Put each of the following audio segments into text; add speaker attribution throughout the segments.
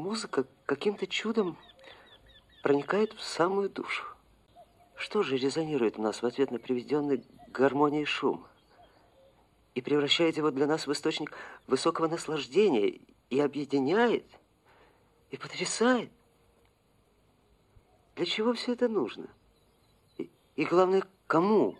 Speaker 1: Музыка каким-то чудом проникает в самую душу. Что же резонирует у нас в ответ на приведенный гармонией шум? И превращает его для нас в источник высокого наслаждения и объединяет, и потрясает. Для чего все это нужно? И, и главное, кому?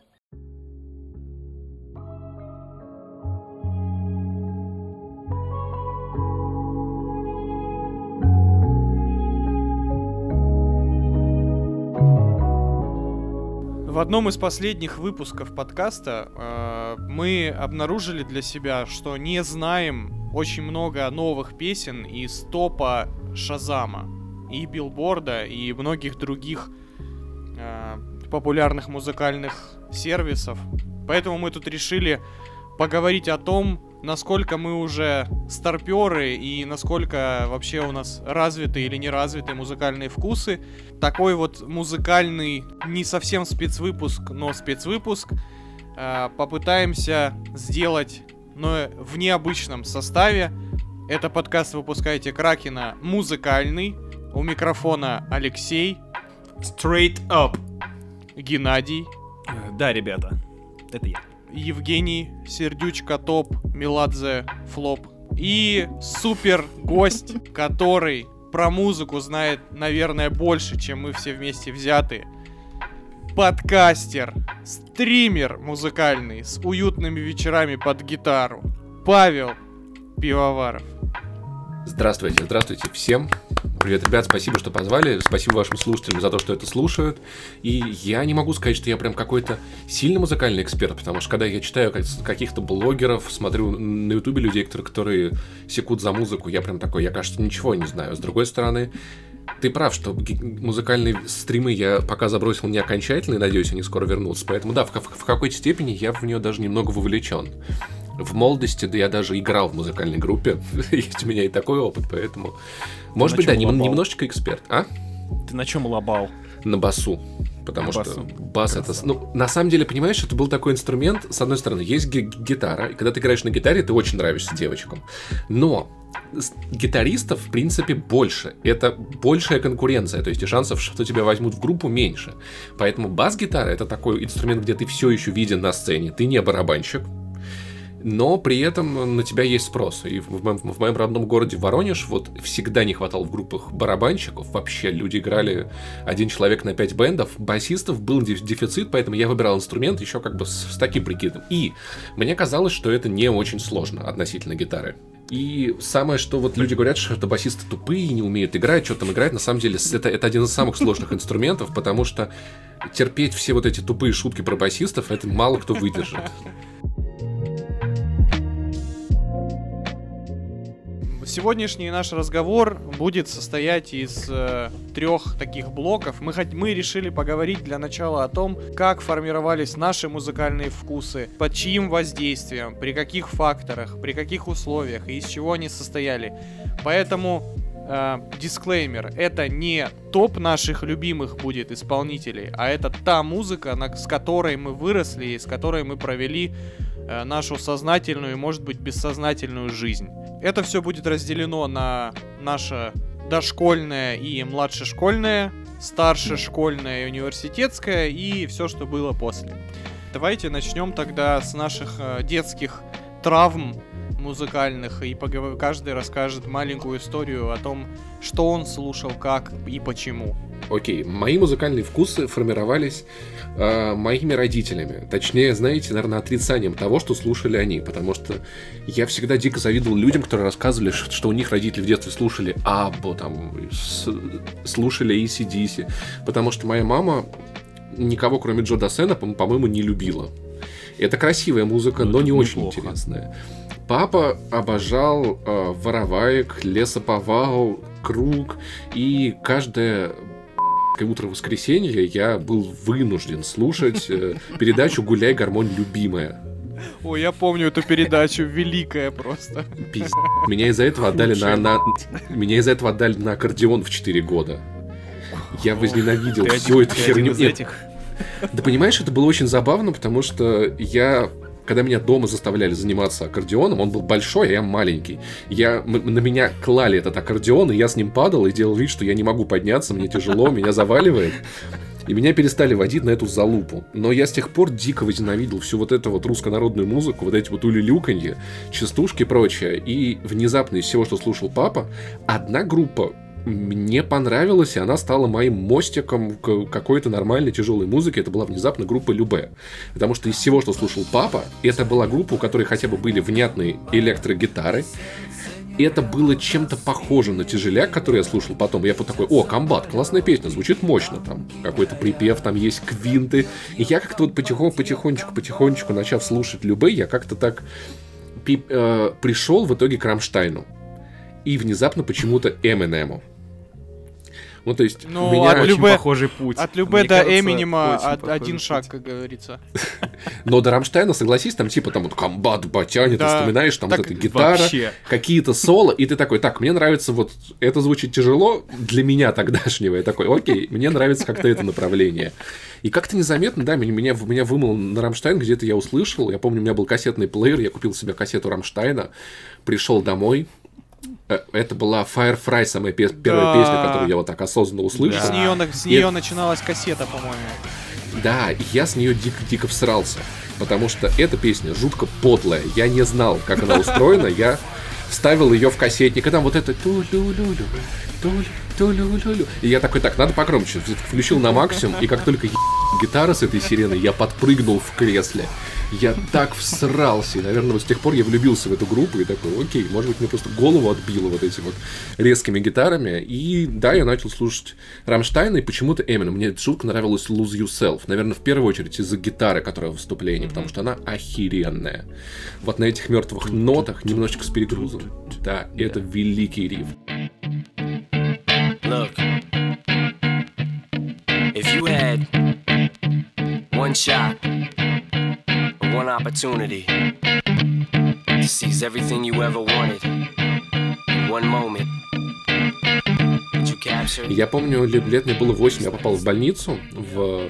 Speaker 2: В одном из последних выпусков подкаста э, мы обнаружили для себя, что не знаем очень много новых песен из топа Шазама и Билборда и многих других э, популярных музыкальных сервисов. Поэтому мы тут решили поговорить о том, насколько мы уже старперы и насколько вообще у нас развиты или не развиты музыкальные вкусы. Такой вот музыкальный, не совсем спецвыпуск, но спецвыпуск. Э, попытаемся сделать, но в необычном составе. Это подкаст «Выпускайте Кракена» музыкальный. У микрофона Алексей.
Speaker 3: Straight up.
Speaker 2: Геннадий.
Speaker 3: Э, Да, ребята, это я.
Speaker 2: Евгений, Сердючка Топ, Меладзе Флоп. И супер гость, который про музыку знает, наверное, больше, чем мы все вместе взятые. Подкастер, стример музыкальный с уютными вечерами под гитару. Павел Пивоваров.
Speaker 4: Здравствуйте, здравствуйте всем. Привет, ребят, спасибо, что позвали. Спасибо вашим слушателям за то, что это слушают. И я не могу сказать, что я прям какой-то сильный музыкальный эксперт, потому что когда я читаю как- каких-то блогеров, смотрю на ютубе людей, которые, которые секут за музыку, я прям такой, я, кажется, ничего не знаю. С другой стороны, ты прав, что музыкальные стримы я пока забросил не окончательно, и надеюсь, они скоро вернутся. Поэтому да, в, ка- в какой-то степени я в нее даже немного вовлечен. В молодости да я даже играл в музыкальной группе. Есть у меня и такой опыт, поэтому... Может быть, да,
Speaker 3: лобал?
Speaker 4: немножечко эксперт. А?
Speaker 3: Ты на чем лобал?
Speaker 4: На басу. Потому
Speaker 3: На
Speaker 4: что
Speaker 3: басу.
Speaker 4: бас это... Ну, на самом деле, понимаешь, это был такой инструмент. С одной стороны, есть ги- гитара, и когда ты играешь на гитаре, ты очень нравишься девочкам. Но гитаристов, в принципе, больше. Это большая конкуренция, то есть и шансов, что тебя возьмут в группу, меньше. Поэтому бас-гитара — это такой инструмент, где ты все еще виден на сцене. Ты не барабанщик, но при этом на тебя есть спрос. И в моем, в моем родном городе Воронеж вот всегда не хватало в группах барабанщиков. Вообще, люди играли один человек на пять бендов. Басистов был деф- дефицит, поэтому я выбирал инструмент еще как бы с, с таким прикидом. И мне казалось, что это не очень сложно относительно гитары. И самое, что вот люди говорят, что это басисты тупые, не умеют играть, что там играть, на самом деле это, это один из самых сложных инструментов, потому что терпеть все вот эти тупые шутки про басистов, это мало кто выдержит.
Speaker 2: Сегодняшний наш разговор будет состоять из э, трех таких блоков. Мы, мы решили поговорить для начала о том, как формировались наши музыкальные вкусы, под чьим воздействием, при каких факторах, при каких условиях и из чего они состояли. Поэтому э, дисклеймер, это не топ наших любимых будет исполнителей, а это та музыка, на- с которой мы выросли и с которой мы провели э, нашу сознательную и, может быть, бессознательную жизнь. Это все будет разделено на наше дошкольное и младшешкольное, старшешкольное и университетское и все, что было после. Давайте начнем тогда с наших э, детских травм музыкальных и погов- каждый расскажет маленькую историю о том, что он слушал, как и почему.
Speaker 4: Окей, мои музыкальные вкусы формировались э, моими родителями. Точнее, знаете, наверное, отрицанием того, что слушали они. Потому что я всегда дико завидовал людям, которые рассказывали, что у них родители в детстве слушали Аббу, там, с- слушали ACDC. Потому что моя мама никого, кроме Джо Дассена, по- по-моему, не любила. Это красивая музыка,
Speaker 3: Ну,
Speaker 4: но
Speaker 3: это
Speaker 4: не очень
Speaker 3: неплохо.
Speaker 4: интересная. Папа обожал э, вороваек, лесоповал, круг, и каждое утро воскресенья я был вынужден слушать э, передачу «Гуляй, гармонь, любимая».
Speaker 2: Ой, я помню эту передачу, великая просто.
Speaker 4: Пиздец. Меня из-за этого отдали на, на... Меня из-за этого отдали на аккордеон в 4 года. Я возненавидел всю эту херню. Да понимаешь, это было очень забавно, потому что я когда меня дома заставляли заниматься аккордеоном, он был большой, а я маленький. Я, на меня клали этот аккордеон, и я с ним падал и делал вид, что я не могу подняться, мне тяжело, меня заваливает. И меня перестали водить на эту залупу. Но я с тех пор дико возненавидел всю вот эту вот руссконародную музыку, вот эти вот улюлюканье, частушки и прочее. И внезапно из всего, что слушал папа, одна группа мне понравилась, и она стала моим мостиком к какой-то нормальной тяжелой музыке. Это была внезапно группа Любе. Потому что из всего, что слушал папа, это была группа, у которой хотя бы были внятные электрогитары. И это было чем-то похоже на тяжеляк, который я слушал потом. Я вот такой, о, комбат, классная песня, звучит мощно. Там какой-то припев, там есть квинты. И я как-то вот потихоньку, потихонечку, потихонечку, начав слушать Любе, я как-то так э, пришел в итоге к Рамштайну. И внезапно почему-то Эминему. Ну, то есть,
Speaker 2: Ну,
Speaker 4: у меня...
Speaker 2: от
Speaker 3: Очень
Speaker 2: Любе-
Speaker 3: похожий путь.
Speaker 2: От Любе до Эминема
Speaker 3: похожий
Speaker 2: один
Speaker 3: путь.
Speaker 2: шаг, как говорится.
Speaker 4: Но до Рамштайна, согласись, там типа там вот комбат, батяня, ты вспоминаешь, там вот эта гитара,
Speaker 3: Вообще.
Speaker 4: какие-то соло, и ты такой, так, мне нравится вот, это звучит тяжело для меня тогдашнего, я такой, окей, мне нравится как-то это направление. И как-то незаметно, да, меня, меня, меня вымыл на Рамштайн, где-то я услышал, я помню, у меня был кассетный плеер, я купил себе кассету Рамштайна, пришел домой, это была Firefly, самая пес- первая
Speaker 2: Да.
Speaker 4: песня, которую я вот так осознанно услышал.
Speaker 2: С нее, с
Speaker 4: И
Speaker 2: нее
Speaker 4: это-
Speaker 2: начиналась кассета, по-моему.
Speaker 4: Да, и я с нее дико-дико всрался. Потому что эта песня жутко подлая. Я не знал, как она устроена. Я вставил ее в кассетник, и там вот это ту-лю-лю-лю, ту-лю, ту-лю-лю-лю. И я такой, так, надо покромче. Включил на максимум, и как только гитара с этой сиреной, я подпрыгнул в кресле. Я так всрался. И, наверное, вот с тех пор я влюбился в эту группу и такой, окей, может быть, мне просто голову отбило вот этими вот резкими гитарами. И да, я начал слушать Рамштайна, и почему-то Эмinem. Мне жутко нравилась Lose Yourself. Наверное, в первую очередь из-за гитары, которая в выступлении, потому что она охеренная. Вот на этих мертвых нотах, немножечко с перегрузом. Да, это великий риф.
Speaker 5: Look, if you had one shot, one opportunity to seize everything you ever wanted one moment?
Speaker 4: Я помню, лет, мне было 8, я попал в больницу в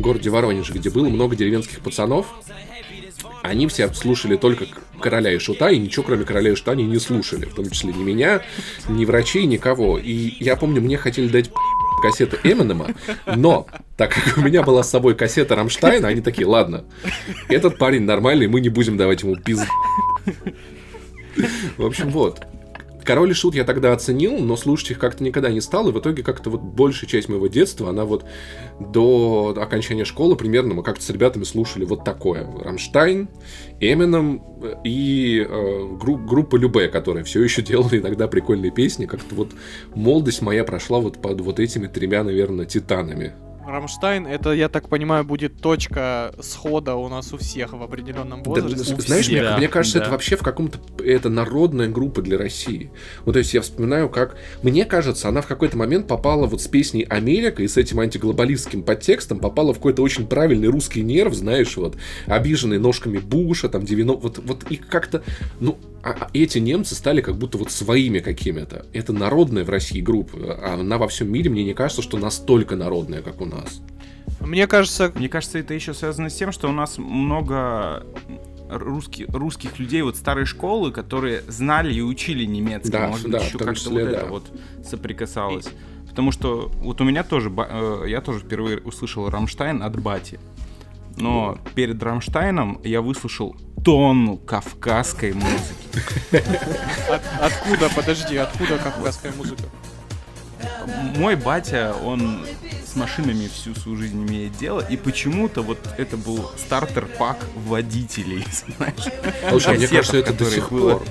Speaker 4: городе Воронеже, где было много деревенских пацанов. Они все слушали только короля и шута, и ничего кроме короля и шута они не слушали. В том числе ни меня, ни врачей, никого. И я помню, мне хотели дать кассету Эминема, но так как у меня была с собой кассета Рамштайна, они такие, ладно, этот парень нормальный, мы не будем давать ему пиз... В общем, вот. Король и Шут я тогда оценил, но слушать их как-то никогда не стал, и в итоге как-то вот большая часть моего детства, она вот до окончания школы примерно мы как-то с ребятами слушали вот такое. Рамштайн, Эмином и э, гру- группа Любе, которая все еще делала иногда прикольные песни. Как-то вот молодость моя прошла вот под вот этими тремя, наверное, титанами.
Speaker 2: Рамштайн, это, я так понимаю, будет точка схода у нас у всех в определенном
Speaker 4: Да,
Speaker 2: возрасте.
Speaker 4: ну, знаешь, мне,
Speaker 3: всех.
Speaker 4: мне кажется,
Speaker 3: Да.
Speaker 4: это вообще в каком-то... Это народная группа для России. Вот, то есть я вспоминаю, как... Мне кажется, она в какой-то момент попала вот с песней «Америка» и с этим антиглобалистским подтекстом попала в какой-то очень правильный русский нерв, знаешь, вот, обиженный ножками Буша, там, 90... Вот, вот и как-то... Ну, а- а эти немцы стали как будто вот своими какими-то. Это народная в России группа. А она во всем мире, мне не кажется, что настолько народная, как у нас.
Speaker 2: Мне кажется,
Speaker 6: Мне кажется, это еще связано с тем, что у нас много русских, русских людей вот старой школы, которые знали и учили немецкий.
Speaker 4: Да,
Speaker 6: Может
Speaker 4: да,
Speaker 6: быть, еще как-то
Speaker 4: числе,
Speaker 6: вот
Speaker 4: да.
Speaker 6: это вот соприкасалось. Потому что вот у меня тоже, э, я тоже впервые услышал Рамштайн от Бати. Но перед Рамштайном я выслушал тонну кавказской музыки.
Speaker 2: от- откуда, подожди, откуда кавказская музыка?
Speaker 6: Мой батя, он с машинами всю свою жизнь имеет дело, и почему-то вот это был стартер-пак водителей, знаешь.
Speaker 4: Слушай, а мне кажется, это до сих
Speaker 6: было.
Speaker 4: пор.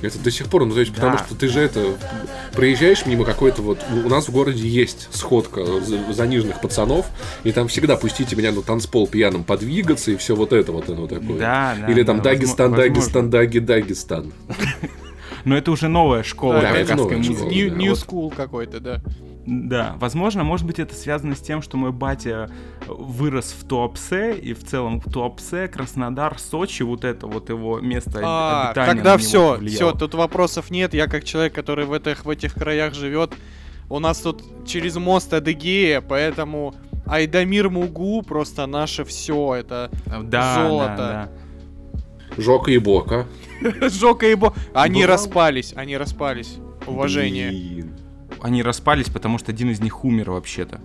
Speaker 4: Это до сих пор, ну то есть, потому
Speaker 6: Да.
Speaker 4: что ты же это проезжаешь мимо какой-то вот. У нас в городе есть сходка за- заниженных пацанов, и там всегда пустите меня на танцпол пьяным подвигаться и все вот это вот оно такое.
Speaker 6: Да, да,
Speaker 4: Или там
Speaker 6: да,
Speaker 4: Дагестан,
Speaker 6: возможно.
Speaker 4: Дагестан, Даги, Дагестан.
Speaker 6: Но это уже новая школа
Speaker 2: Да,
Speaker 4: новая
Speaker 6: музыки.
Speaker 2: New, new school какой-то, да.
Speaker 6: Да, возможно, может быть, это связано с тем, что мой батя вырос в Туапсе, и в целом в Туапсе, Краснодар, Сочи, вот это вот его место
Speaker 2: А,
Speaker 6: обитания
Speaker 2: тогда все,
Speaker 6: повлияло.
Speaker 2: все, тут вопросов нет. Я как человек, который в этих, в этих краях живет, у нас тут через мост Адыгея, поэтому Айдамир Мугу просто наше все. Это
Speaker 6: Да,
Speaker 2: золото.
Speaker 6: да, да.
Speaker 4: Жока и Бока.
Speaker 2: Жока и Бо... Они распались, они распались. Уважение.
Speaker 6: Они распались, потому что один из них умер вообще-то.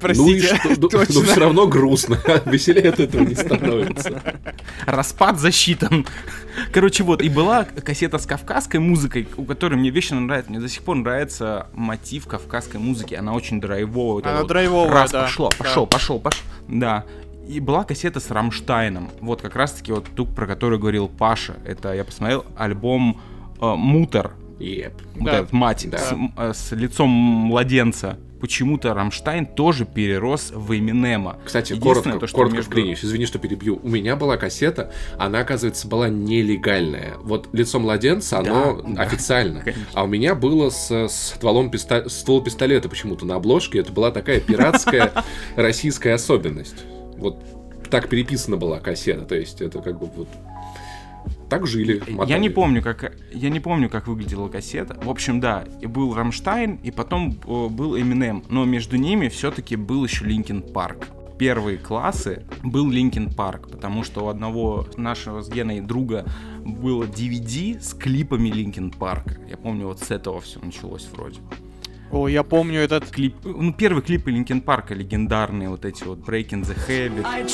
Speaker 4: Ну и
Speaker 2: Простите,
Speaker 4: что? Ну,
Speaker 2: точно.
Speaker 4: все равно грустно. Веселее от этого не становится.
Speaker 6: Распад засчитан. Короче, вот, и была кассета с кавказской музыкой, у которой мне вечно нравится, мне до сих пор нравится мотив кавказской музыки. Она очень драйвовая. вот
Speaker 2: Она
Speaker 6: вот.
Speaker 2: драйвовая,
Speaker 6: Раз,
Speaker 2: да.
Speaker 6: пошло,
Speaker 2: Да.
Speaker 6: пошел, пошел, пошел. Да. И была кассета с Рамштайном. Вот как раз-таки вот ту, про которую говорил Паша. Это я посмотрел альбом э, Мутер.
Speaker 4: Еп.
Speaker 6: Вот
Speaker 2: Да.
Speaker 6: этот мать
Speaker 4: Да.
Speaker 6: с, э, с лицом младенца. Почему-то Рамштайн тоже перерос в Эминема.
Speaker 4: Кстати, коротко,
Speaker 6: то, что
Speaker 4: коротко
Speaker 6: между-
Speaker 4: вклинюсь, извини, что перебью. У меня была кассета, она, оказывается, была нелегальная. Вот лицо младенца, оно
Speaker 6: да,
Speaker 4: официально.
Speaker 6: конечно.
Speaker 4: А у меня было с, с стволом писта- ствол пистолета почему-то на обложке. Это была такая пиратская российская особенность. Вот так переписана была кассета. То есть это как бы вот... Так жили.
Speaker 6: Я
Speaker 4: мотали.
Speaker 6: не помню, как я не помню, как выглядела кассета. В общем, да, и был Рамштайн, и потом был Эминем, но между ними все-таки был еще Линкин Парк. Первые классы был Линкин Парк, потому что у одного нашего с Геной друга было DVD с клипами Линкин Парка. Я помню, вот с этого все началось вроде.
Speaker 2: О, я помню этот...
Speaker 6: Клип, ну, первые клипы Линкин Парка легендарные, вот эти вот Breaking the Habit.
Speaker 7: I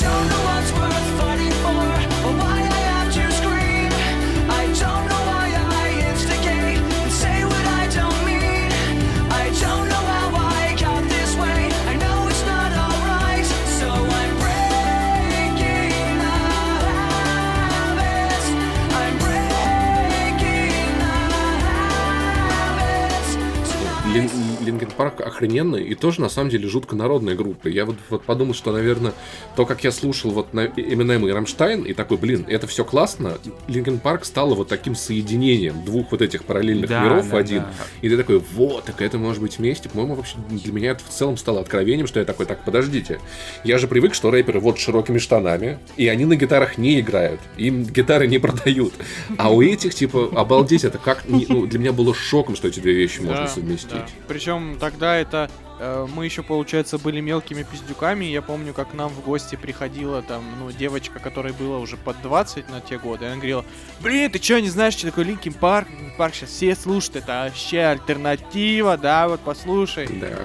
Speaker 4: Парк охрененный и тоже на самом деле жутко народная группа. Я вот, вот подумал, что, наверное, то, как я слушал вот на Эминем и Рамштайн, и такой, блин, это все классно, Линкин Парк стало вот таким соединением двух вот этих параллельных
Speaker 6: Да,
Speaker 4: миров в
Speaker 6: да,
Speaker 4: один.
Speaker 6: да.
Speaker 4: И ты такой, вот, так это может быть вместе. По-моему, вообще для меня это в целом стало откровением, что я такой, так, подождите. Я же привык, что рэперы вот широкими штанами, и они на гитарах не играют, им гитары не продают. А у этих, типа, обалдеть, это как... Ну, для меня было шоком, что эти две вещи можно совместить.
Speaker 2: Причем тогда это э, мы еще, получается, были мелкими пиздюками. Я помню, как к нам в гости приходила там, ну, девочка, которой было уже под 20 на те годы. И она говорила, блин, ты что, не знаешь, что такое Линкин Парк? Линкин Парк сейчас все слушают, это вообще альтернатива, да, вот послушай.
Speaker 4: Да.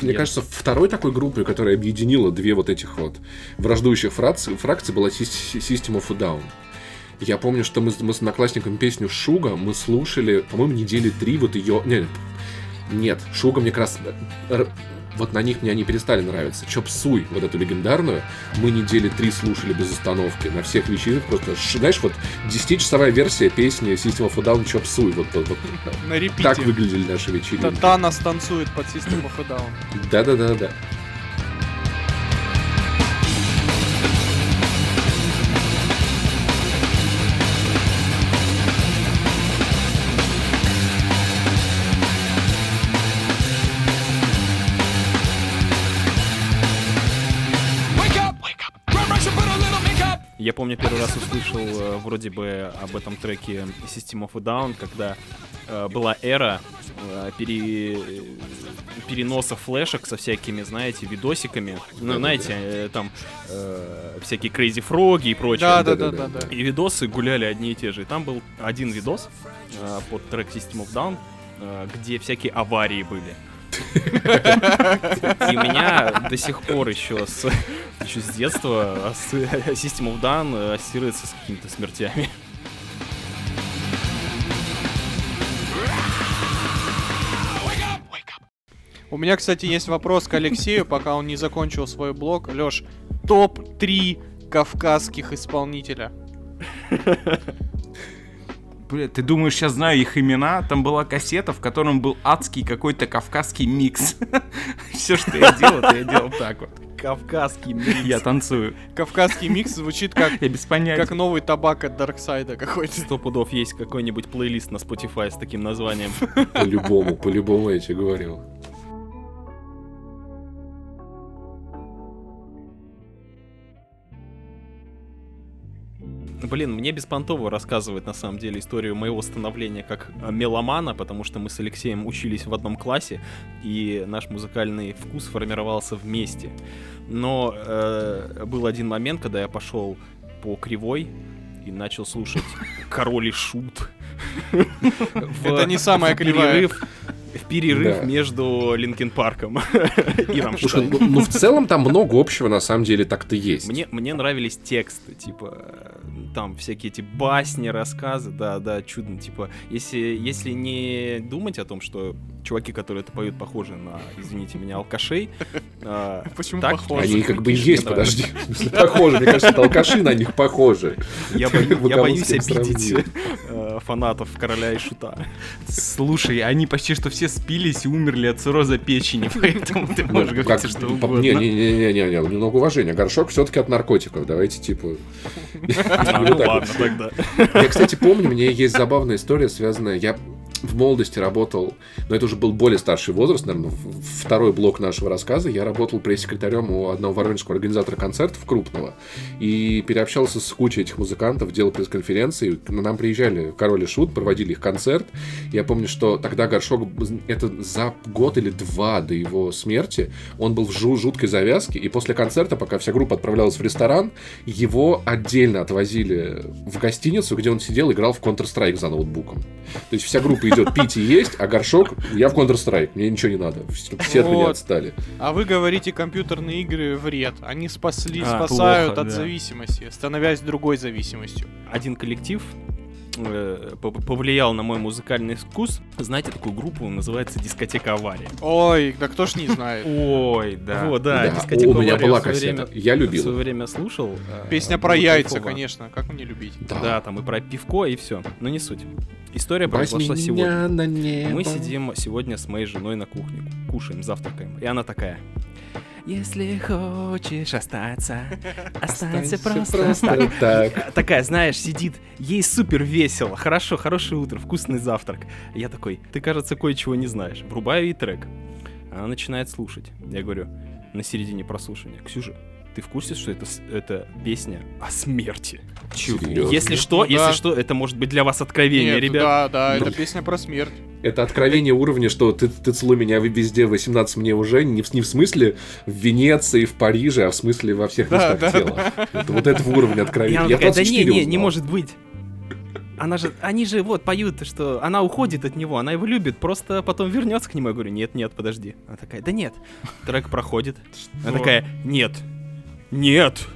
Speaker 4: Мне кажется, второй такой группой, которая объединила две вот этих вот враждующих фракции, фракции была Sys- System of a Down. Я помню, что мы, с- мы с одноклассником песню Шуга мы слушали, по-моему, недели три вот ее... Не, нет, Шуга мне как раз... р- Вот на них мне они перестали нравиться. Чоп Суй, вот эту легендарную, мы недели три слушали без остановки. На всех вечеринках просто, знаешь, вот 10-часовая версия песни System of a Down Чоп Суй. Вот, вот- вот
Speaker 2: На репите.
Speaker 4: так выглядели наши
Speaker 2: Та-
Speaker 4: вечеринки.
Speaker 2: Танос танцует под System of a Down.
Speaker 4: Да-да-да-да.
Speaker 3: Помню, первый раз услышал э, вроде бы об этом треке System of a Down, когда э, была эра э, пере- э, переноса флешек со всякими, знаете, видосиками. Ну, знаете, э, там э, всякие Crazy Frog и прочее.
Speaker 2: Да, да, да,
Speaker 4: да,
Speaker 2: да, да.
Speaker 3: И видосы гуляли одни и те же. И там был один видос э, под трек System of Down, э, где всякие аварии были. И у меня до сих пор еще с, еще с детства ас- System of Down ассоциируется с какими-то смертями.
Speaker 2: У меня, кстати, есть вопрос к Алексею, пока он не закончил свой блог. Лёш, топ-3 кавказских исполнителя.
Speaker 6: Бля, ты думаешь, сейчас знаю их имена? Там была кассета, в котором был адский какой-то кавказский микс. Все, что я делал, я делал так вот.
Speaker 3: Кавказский микс.
Speaker 6: Я танцую.
Speaker 2: Кавказский микс звучит как,
Speaker 6: Я без понятия.
Speaker 2: как новый табак от Дарксайда какой-то.
Speaker 3: Сто пудов есть какой-нибудь плейлист на Spotify с таким названием.
Speaker 4: По-любому, по-любому я тебе говорил.
Speaker 3: Блин, мне беспонтово рассказывать на самом деле историю моего становления как э, меломана, потому что мы с Алексеем учились в одном классе, и наш музыкальный вкус формировался вместе. Но э, был один момент, когда я пошел по кривой, и начал слушать Король и Шут.
Speaker 2: Это не самая кривая.
Speaker 3: В перерыв
Speaker 4: Да.
Speaker 3: между Линкен Парком и Рамштайн.
Speaker 4: ну, ну, в целом там много общего на самом деле так-то есть.
Speaker 3: Мне, мне нравились тексты, типа, э, там всякие эти басни, рассказы, да, да, чудно, типа, если, если не думать о том, что чуваки, которые это поют, похожи на, извините меня, алкашей, а,
Speaker 2: Почему
Speaker 3: так,
Speaker 2: похожи?
Speaker 4: Они как бы и
Speaker 3: мне
Speaker 4: есть, подожди. Похожи. Мне кажется, алкаши на них похожи.
Speaker 3: Я, бою- я
Speaker 4: Ваговским
Speaker 3: боюсь обидеть э, фанатов Короля и Шута.
Speaker 6: Слушай, они почти что все спились и умерли от цирроза печени, поэтому ты можешь
Speaker 4: Ну,
Speaker 6: говорить
Speaker 4: как-
Speaker 6: что
Speaker 4: по-
Speaker 6: угодно.
Speaker 4: Не-не-не, немного уважения. Горшок все-таки от наркотиков. Давайте, типа...
Speaker 3: Ну ладно, тогда.
Speaker 4: Я, кстати, помню, у меня есть забавная история, связанная... Я в молодости работал, но это уже был более старший возраст, наверное, второй блок нашего рассказа. Я работал пресс-секретарем у одного воронежского организатора концертов крупного и переобщался с кучей этих музыкантов, делал пресс-конференции. К нам приезжали Король и Шут, проводили их концерт. Я помню, что тогда Горшок, это за год или два до его смерти, он был в жу- жуткой завязке, и после концерта, пока вся группа отправлялась в ресторан, его отдельно отвозили в гостиницу, где он сидел, играл в Counter-Strike за ноутбуком. То есть вся группа идет пить и есть, а Горшок, я в Counter-Strike, мне ничего не надо. Все от меня отстали.
Speaker 2: А вы говорите, компьютерные игры вред. Они спасли,
Speaker 6: А,
Speaker 2: спасают
Speaker 6: плохо,
Speaker 2: от
Speaker 6: да.
Speaker 2: зависимости, становясь другой зависимостью.
Speaker 3: Один коллектив э, по- повлиял на мой музыкальный вкус. Знаете такую группу, называется «Дискотека Авария».
Speaker 2: Ой, да кто ж не знает.
Speaker 6: Ой, да.
Speaker 3: Вот, да,
Speaker 4: Да,
Speaker 3: «Дискотеку
Speaker 4: у меня
Speaker 3: Авария»
Speaker 4: была
Speaker 3: в
Speaker 4: кассета.
Speaker 3: время-
Speaker 4: Я
Speaker 3: в
Speaker 4: любил.
Speaker 3: свое время слушал. э,
Speaker 2: Песня про яйца, конечно. Как мне любить?
Speaker 3: Да, там и про пивко, и все. Но не суть. История произошла сегодня.
Speaker 4: меня на небо.
Speaker 3: Мы сидим сегодня с моей женой на кухне, кушаем, завтракаем. И она такая. Если хочешь остаться, останься просто,
Speaker 4: просто
Speaker 3: так».
Speaker 4: так.
Speaker 3: Такая, знаешь, сидит, ей супер весело, хорошо, хорошее утро, вкусный завтрак. Я такой, ты, кажется, кое-чего не знаешь. Врубаю ей трек. Она начинает слушать. Я говорю, на середине прослушивания, Ксюша, ты в курсе, что это, это песня о смерти?
Speaker 4: Серьезно?
Speaker 3: Если что,
Speaker 2: Ну
Speaker 3: если
Speaker 2: да.
Speaker 3: что, это может быть для вас откровение,
Speaker 2: Нет,
Speaker 3: ребят.
Speaker 2: да, да,
Speaker 4: Ну.
Speaker 2: это песня про смерть.
Speaker 4: Это откровение уровня, что ты, ты целуй меня везде, 18 мне уже, не в, не в смысле в Венеции, в Париже, а в смысле во всех
Speaker 2: Да,
Speaker 4: местах
Speaker 2: да,
Speaker 4: тела. Это вот этого уровня
Speaker 3: И
Speaker 4: откровения. Я
Speaker 3: такая, да
Speaker 4: 24
Speaker 3: не, не, не может быть. Она же, они же вот поют, что она уходит от него, она его любит, просто потом вернется к нему. Я говорю, нет, нет, подожди. Она такая, да нет. Трек проходит. Она такая, нет, нет,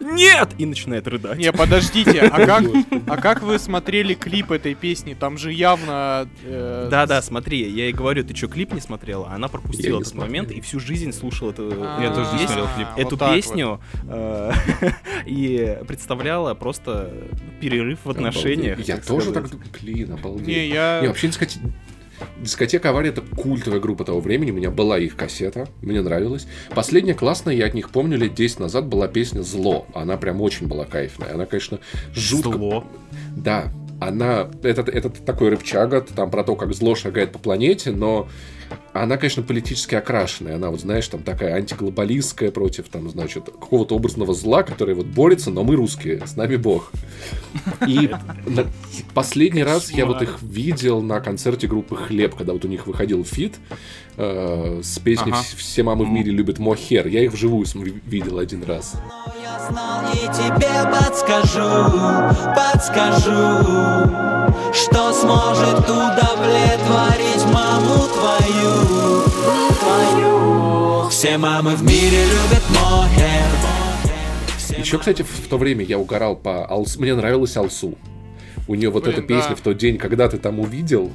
Speaker 3: нет! И начинает рыдать.
Speaker 2: Не, подождите, а как, а как вы смотрели клип этой песни? Там же явно... э,
Speaker 3: Да-да, смотри, я ей говорю, ты что, клип не смотрела? Она пропустила этот
Speaker 4: смотрел.
Speaker 3: момент и всю жизнь слушала эту,
Speaker 2: а,
Speaker 6: Я тоже не
Speaker 3: песню.
Speaker 6: смотрел клип.
Speaker 3: Эту песню э, и представляла просто перерыв в отношениях.
Speaker 4: Я тоже
Speaker 3: сказать.
Speaker 4: так думаю, блин, обалдеть.
Speaker 2: Не, я...
Speaker 4: Не, вообще дискотека... Авария это культовая группа того времени. У меня была их кассета, мне нравилось. Последняя классная, я от них помню, лет 10 назад была песня Зло. Она прям очень была кайфная. Она, конечно, жутко.
Speaker 6: Зло.
Speaker 4: Да, она. Это, это такой рыбчага, там про то, как зло шагает по планете, но она, конечно, политически окрашенная. Она, вот знаешь, там такая антиглобалистская против, там, значит, какого-то образного зла, который вот борется, но мы русские, с нами Бог. И последний раз я вот их видел на концерте группы Хлеб, когда вот у них выходил фит э, с песней
Speaker 6: Ага.
Speaker 4: «Вс- «Все мамы в мире любят мохер». Я их вживую видел один раз.
Speaker 7: Я знал и тебе подскажу, подскажу, что сможет удовлетворить маму твою, твою. Все мамы в мире любят мохер.
Speaker 4: Еще, кстати, в то время я угорал по Алсу. Мне нравилась Алсу. У нее вот
Speaker 2: Блин,
Speaker 4: эта песня
Speaker 2: да.
Speaker 4: в тот день, когда ты там увидел.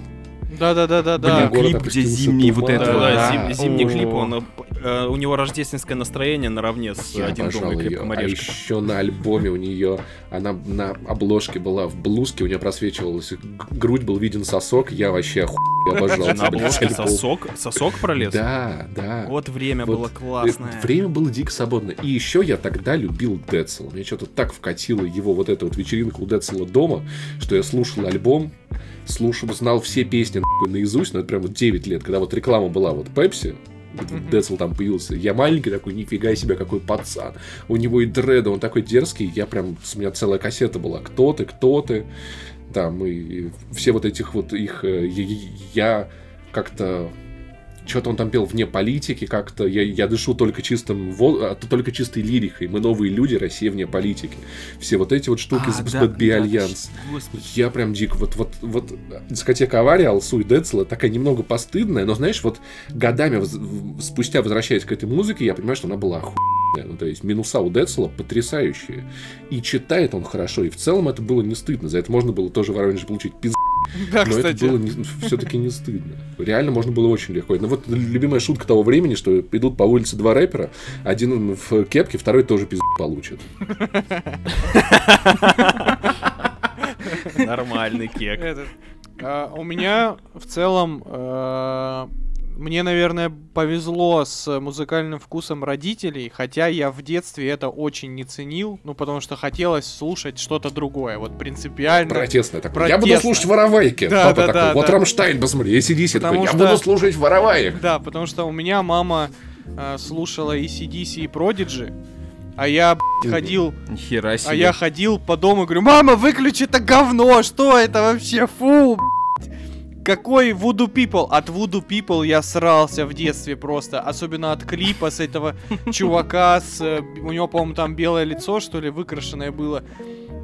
Speaker 2: Да-да-да-да-да.
Speaker 4: Блин, город
Speaker 6: клип, где зимний вот это
Speaker 3: Да, да,
Speaker 6: да.
Speaker 3: зимний клип, он, э, у него рождественское настроение наравне с «Один дома» и
Speaker 4: ее.
Speaker 3: «Крепким
Speaker 4: А
Speaker 3: орешком».
Speaker 4: еще на альбоме у нее, она на обложке была в блузке, у нее просвечивалась грудь, был виден сосок. Я вообще оху... обожал.
Speaker 3: На обложке сосок, сосок пролез?
Speaker 4: Да, да.
Speaker 3: Вот время было классное.
Speaker 4: Время было дико свободно. И еще я тогда любил Децл. Мне что-то так вкатило его вот эта вот вечеринка у Децла дома, что я слушал альбом, слушал, знал все песни нахуй наизусть, но это прям вот 9 лет, когда вот реклама была вот Пепси, Децл там появился. Я маленький такой, нифига себе, какой пацан. У него и дреды, он такой дерзкий. Я прям, у меня целая кассета была. Кто ты, кто ты? Там, и, и все вот этих вот их... э, Я, я как-то что-то он там пел вне политики как-то. Я, я дышу только чистым, во- а, только чистой лирикой. Мы новые люди, Россия вне политики. Все вот эти вот штуки
Speaker 6: А, да,
Speaker 4: Bee
Speaker 6: да,
Speaker 4: Альянс.
Speaker 6: Господи.
Speaker 4: Я прям дико, вот, вот, вот дискотека Авария, Алсу и Децла такая немного постыдная, но знаешь, вот годами в- спустя возвращаясь к этой музыке, я понимаю, что она была охуенная. Ну, то есть минуса у Децла потрясающие. И читает он хорошо, и в целом это было не стыдно. За это можно было тоже в Воронеже получить пиз...
Speaker 2: Да,
Speaker 4: Но
Speaker 2: кстати.
Speaker 4: это было все-таки не стыдно. Реально можно было очень легко. Ну вот любимая шутка того времени, что идут по улице два рэпера, один в кепке, второй тоже пиз получит.
Speaker 3: Нормальный кек.
Speaker 2: Этот, а, у меня в целом э, мне, наверное, повезло с музыкальным вкусом родителей, хотя я в детстве это очень не ценил, ну потому что хотелось слушать что-то другое, вот принципиально.
Speaker 4: Протестное такое. Я буду слушать воровайки.
Speaker 2: Да,
Speaker 4: Папа
Speaker 2: да,
Speaker 4: такой,
Speaker 2: да,
Speaker 4: вот
Speaker 2: да.
Speaker 4: Рамштайн, посмотри, ACDC такой,
Speaker 2: Потому
Speaker 4: я
Speaker 2: что-
Speaker 4: буду слушать вороваек.
Speaker 2: Да, потому что у меня мама э, слушала и CDC, и Prodigy, а я блядь, ходил
Speaker 6: Нихера себе.
Speaker 2: А я ходил по дому и говорю, мама, выключи это говно, что это вообще, фу, блядь». Какой Voodoo People? От Voodoo People я срался в детстве просто. Особенно от клипа с этого чувака с... э, У него, по-моему, там белое лицо, что ли, выкрашенное было.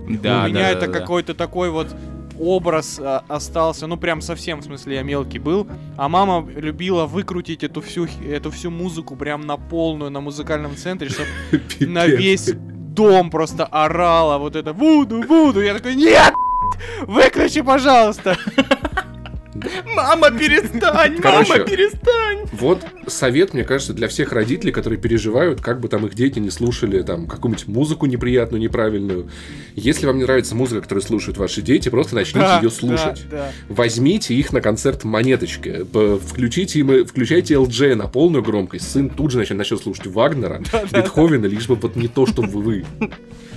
Speaker 6: Да,
Speaker 2: У меня
Speaker 6: да,
Speaker 2: это
Speaker 6: да, да.
Speaker 2: какой-то такой вот образ а, остался, ну прям совсем, в смысле, я мелкий был. А мама любила выкрутить эту всю, эту всю музыку прям на полную, на музыкальном центре, чтобы на весь дом просто орала вот это Вуду, Вуду. Я такой, нет! Выключи, пожалуйста!
Speaker 6: Мама, перестань!
Speaker 4: Короче,
Speaker 6: Мама, перестань!
Speaker 4: Вот совет, мне кажется, для всех родителей, которые переживают, как бы там их дети не слушали там какую-нибудь музыку неприятную, неправильную. Если вам не нравится музыка, которую слушают ваши дети, просто начните
Speaker 2: Да,
Speaker 4: ее слушать.
Speaker 2: да, да.
Speaker 4: Возьмите их на концерт Монеточки, включите им, включайте LJ на полную громкость, сын тут же начнет, начнет слушать Вагнера, Бетховена, лишь бы вот не то, что вы.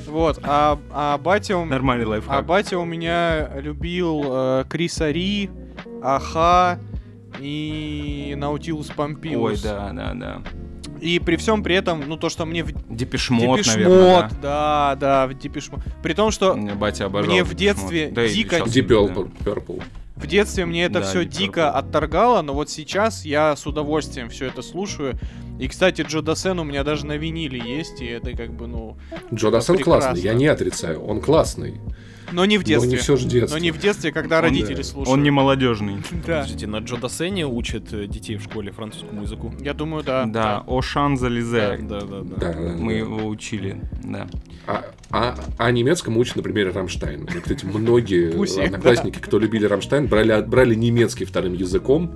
Speaker 2: Вот, а, а батя у
Speaker 6: Нормальный
Speaker 2: А
Speaker 6: лайфхак.
Speaker 2: батя у меня любил э, Криса Ри, Аха и Наутилус Помпилиус.
Speaker 6: Ой, да, да, да.
Speaker 2: И при всем при этом, ну то, что мне в
Speaker 6: Депеш Мод,
Speaker 2: Депеш
Speaker 6: наверное,
Speaker 2: Мод, да, да, в Депеш Мод. При том, что
Speaker 6: да. Мне батя обожал
Speaker 2: Мне в детстве.
Speaker 6: Да
Speaker 2: дико-
Speaker 4: Deep
Speaker 6: да.
Speaker 4: Purple.
Speaker 2: В детстве мне это
Speaker 6: Да,
Speaker 2: все дико
Speaker 6: Purple.
Speaker 2: отторгало, но вот сейчас я с удовольствием все это слушаю. И, кстати, Джо Дассен у меня даже на виниле есть, и это как бы, ну...
Speaker 4: Джо
Speaker 2: прекрасно.
Speaker 4: классный, я не отрицаю, он классный.
Speaker 2: Но не в
Speaker 4: Но
Speaker 2: детстве.
Speaker 4: не все же детство.
Speaker 2: Но не в детстве, когда
Speaker 6: Он,
Speaker 2: родители
Speaker 4: да.
Speaker 2: слушают.
Speaker 6: Он не молодежный.
Speaker 2: Да.
Speaker 3: Подождите, на Джо Дассене учат э, детей в школе французскую музыку?
Speaker 2: Я думаю, да.
Speaker 6: Да, о Шанзализе.
Speaker 3: Да, да, да.
Speaker 4: Да, да,
Speaker 6: Мы
Speaker 4: да.
Speaker 6: его учили, да.
Speaker 4: А, а, а немецкому учат, например, Рамштайн. И, кстати, многие
Speaker 2: Пусть,
Speaker 4: одноклассники, кто любили Рамштайн, брали, брали немецкий вторым языком,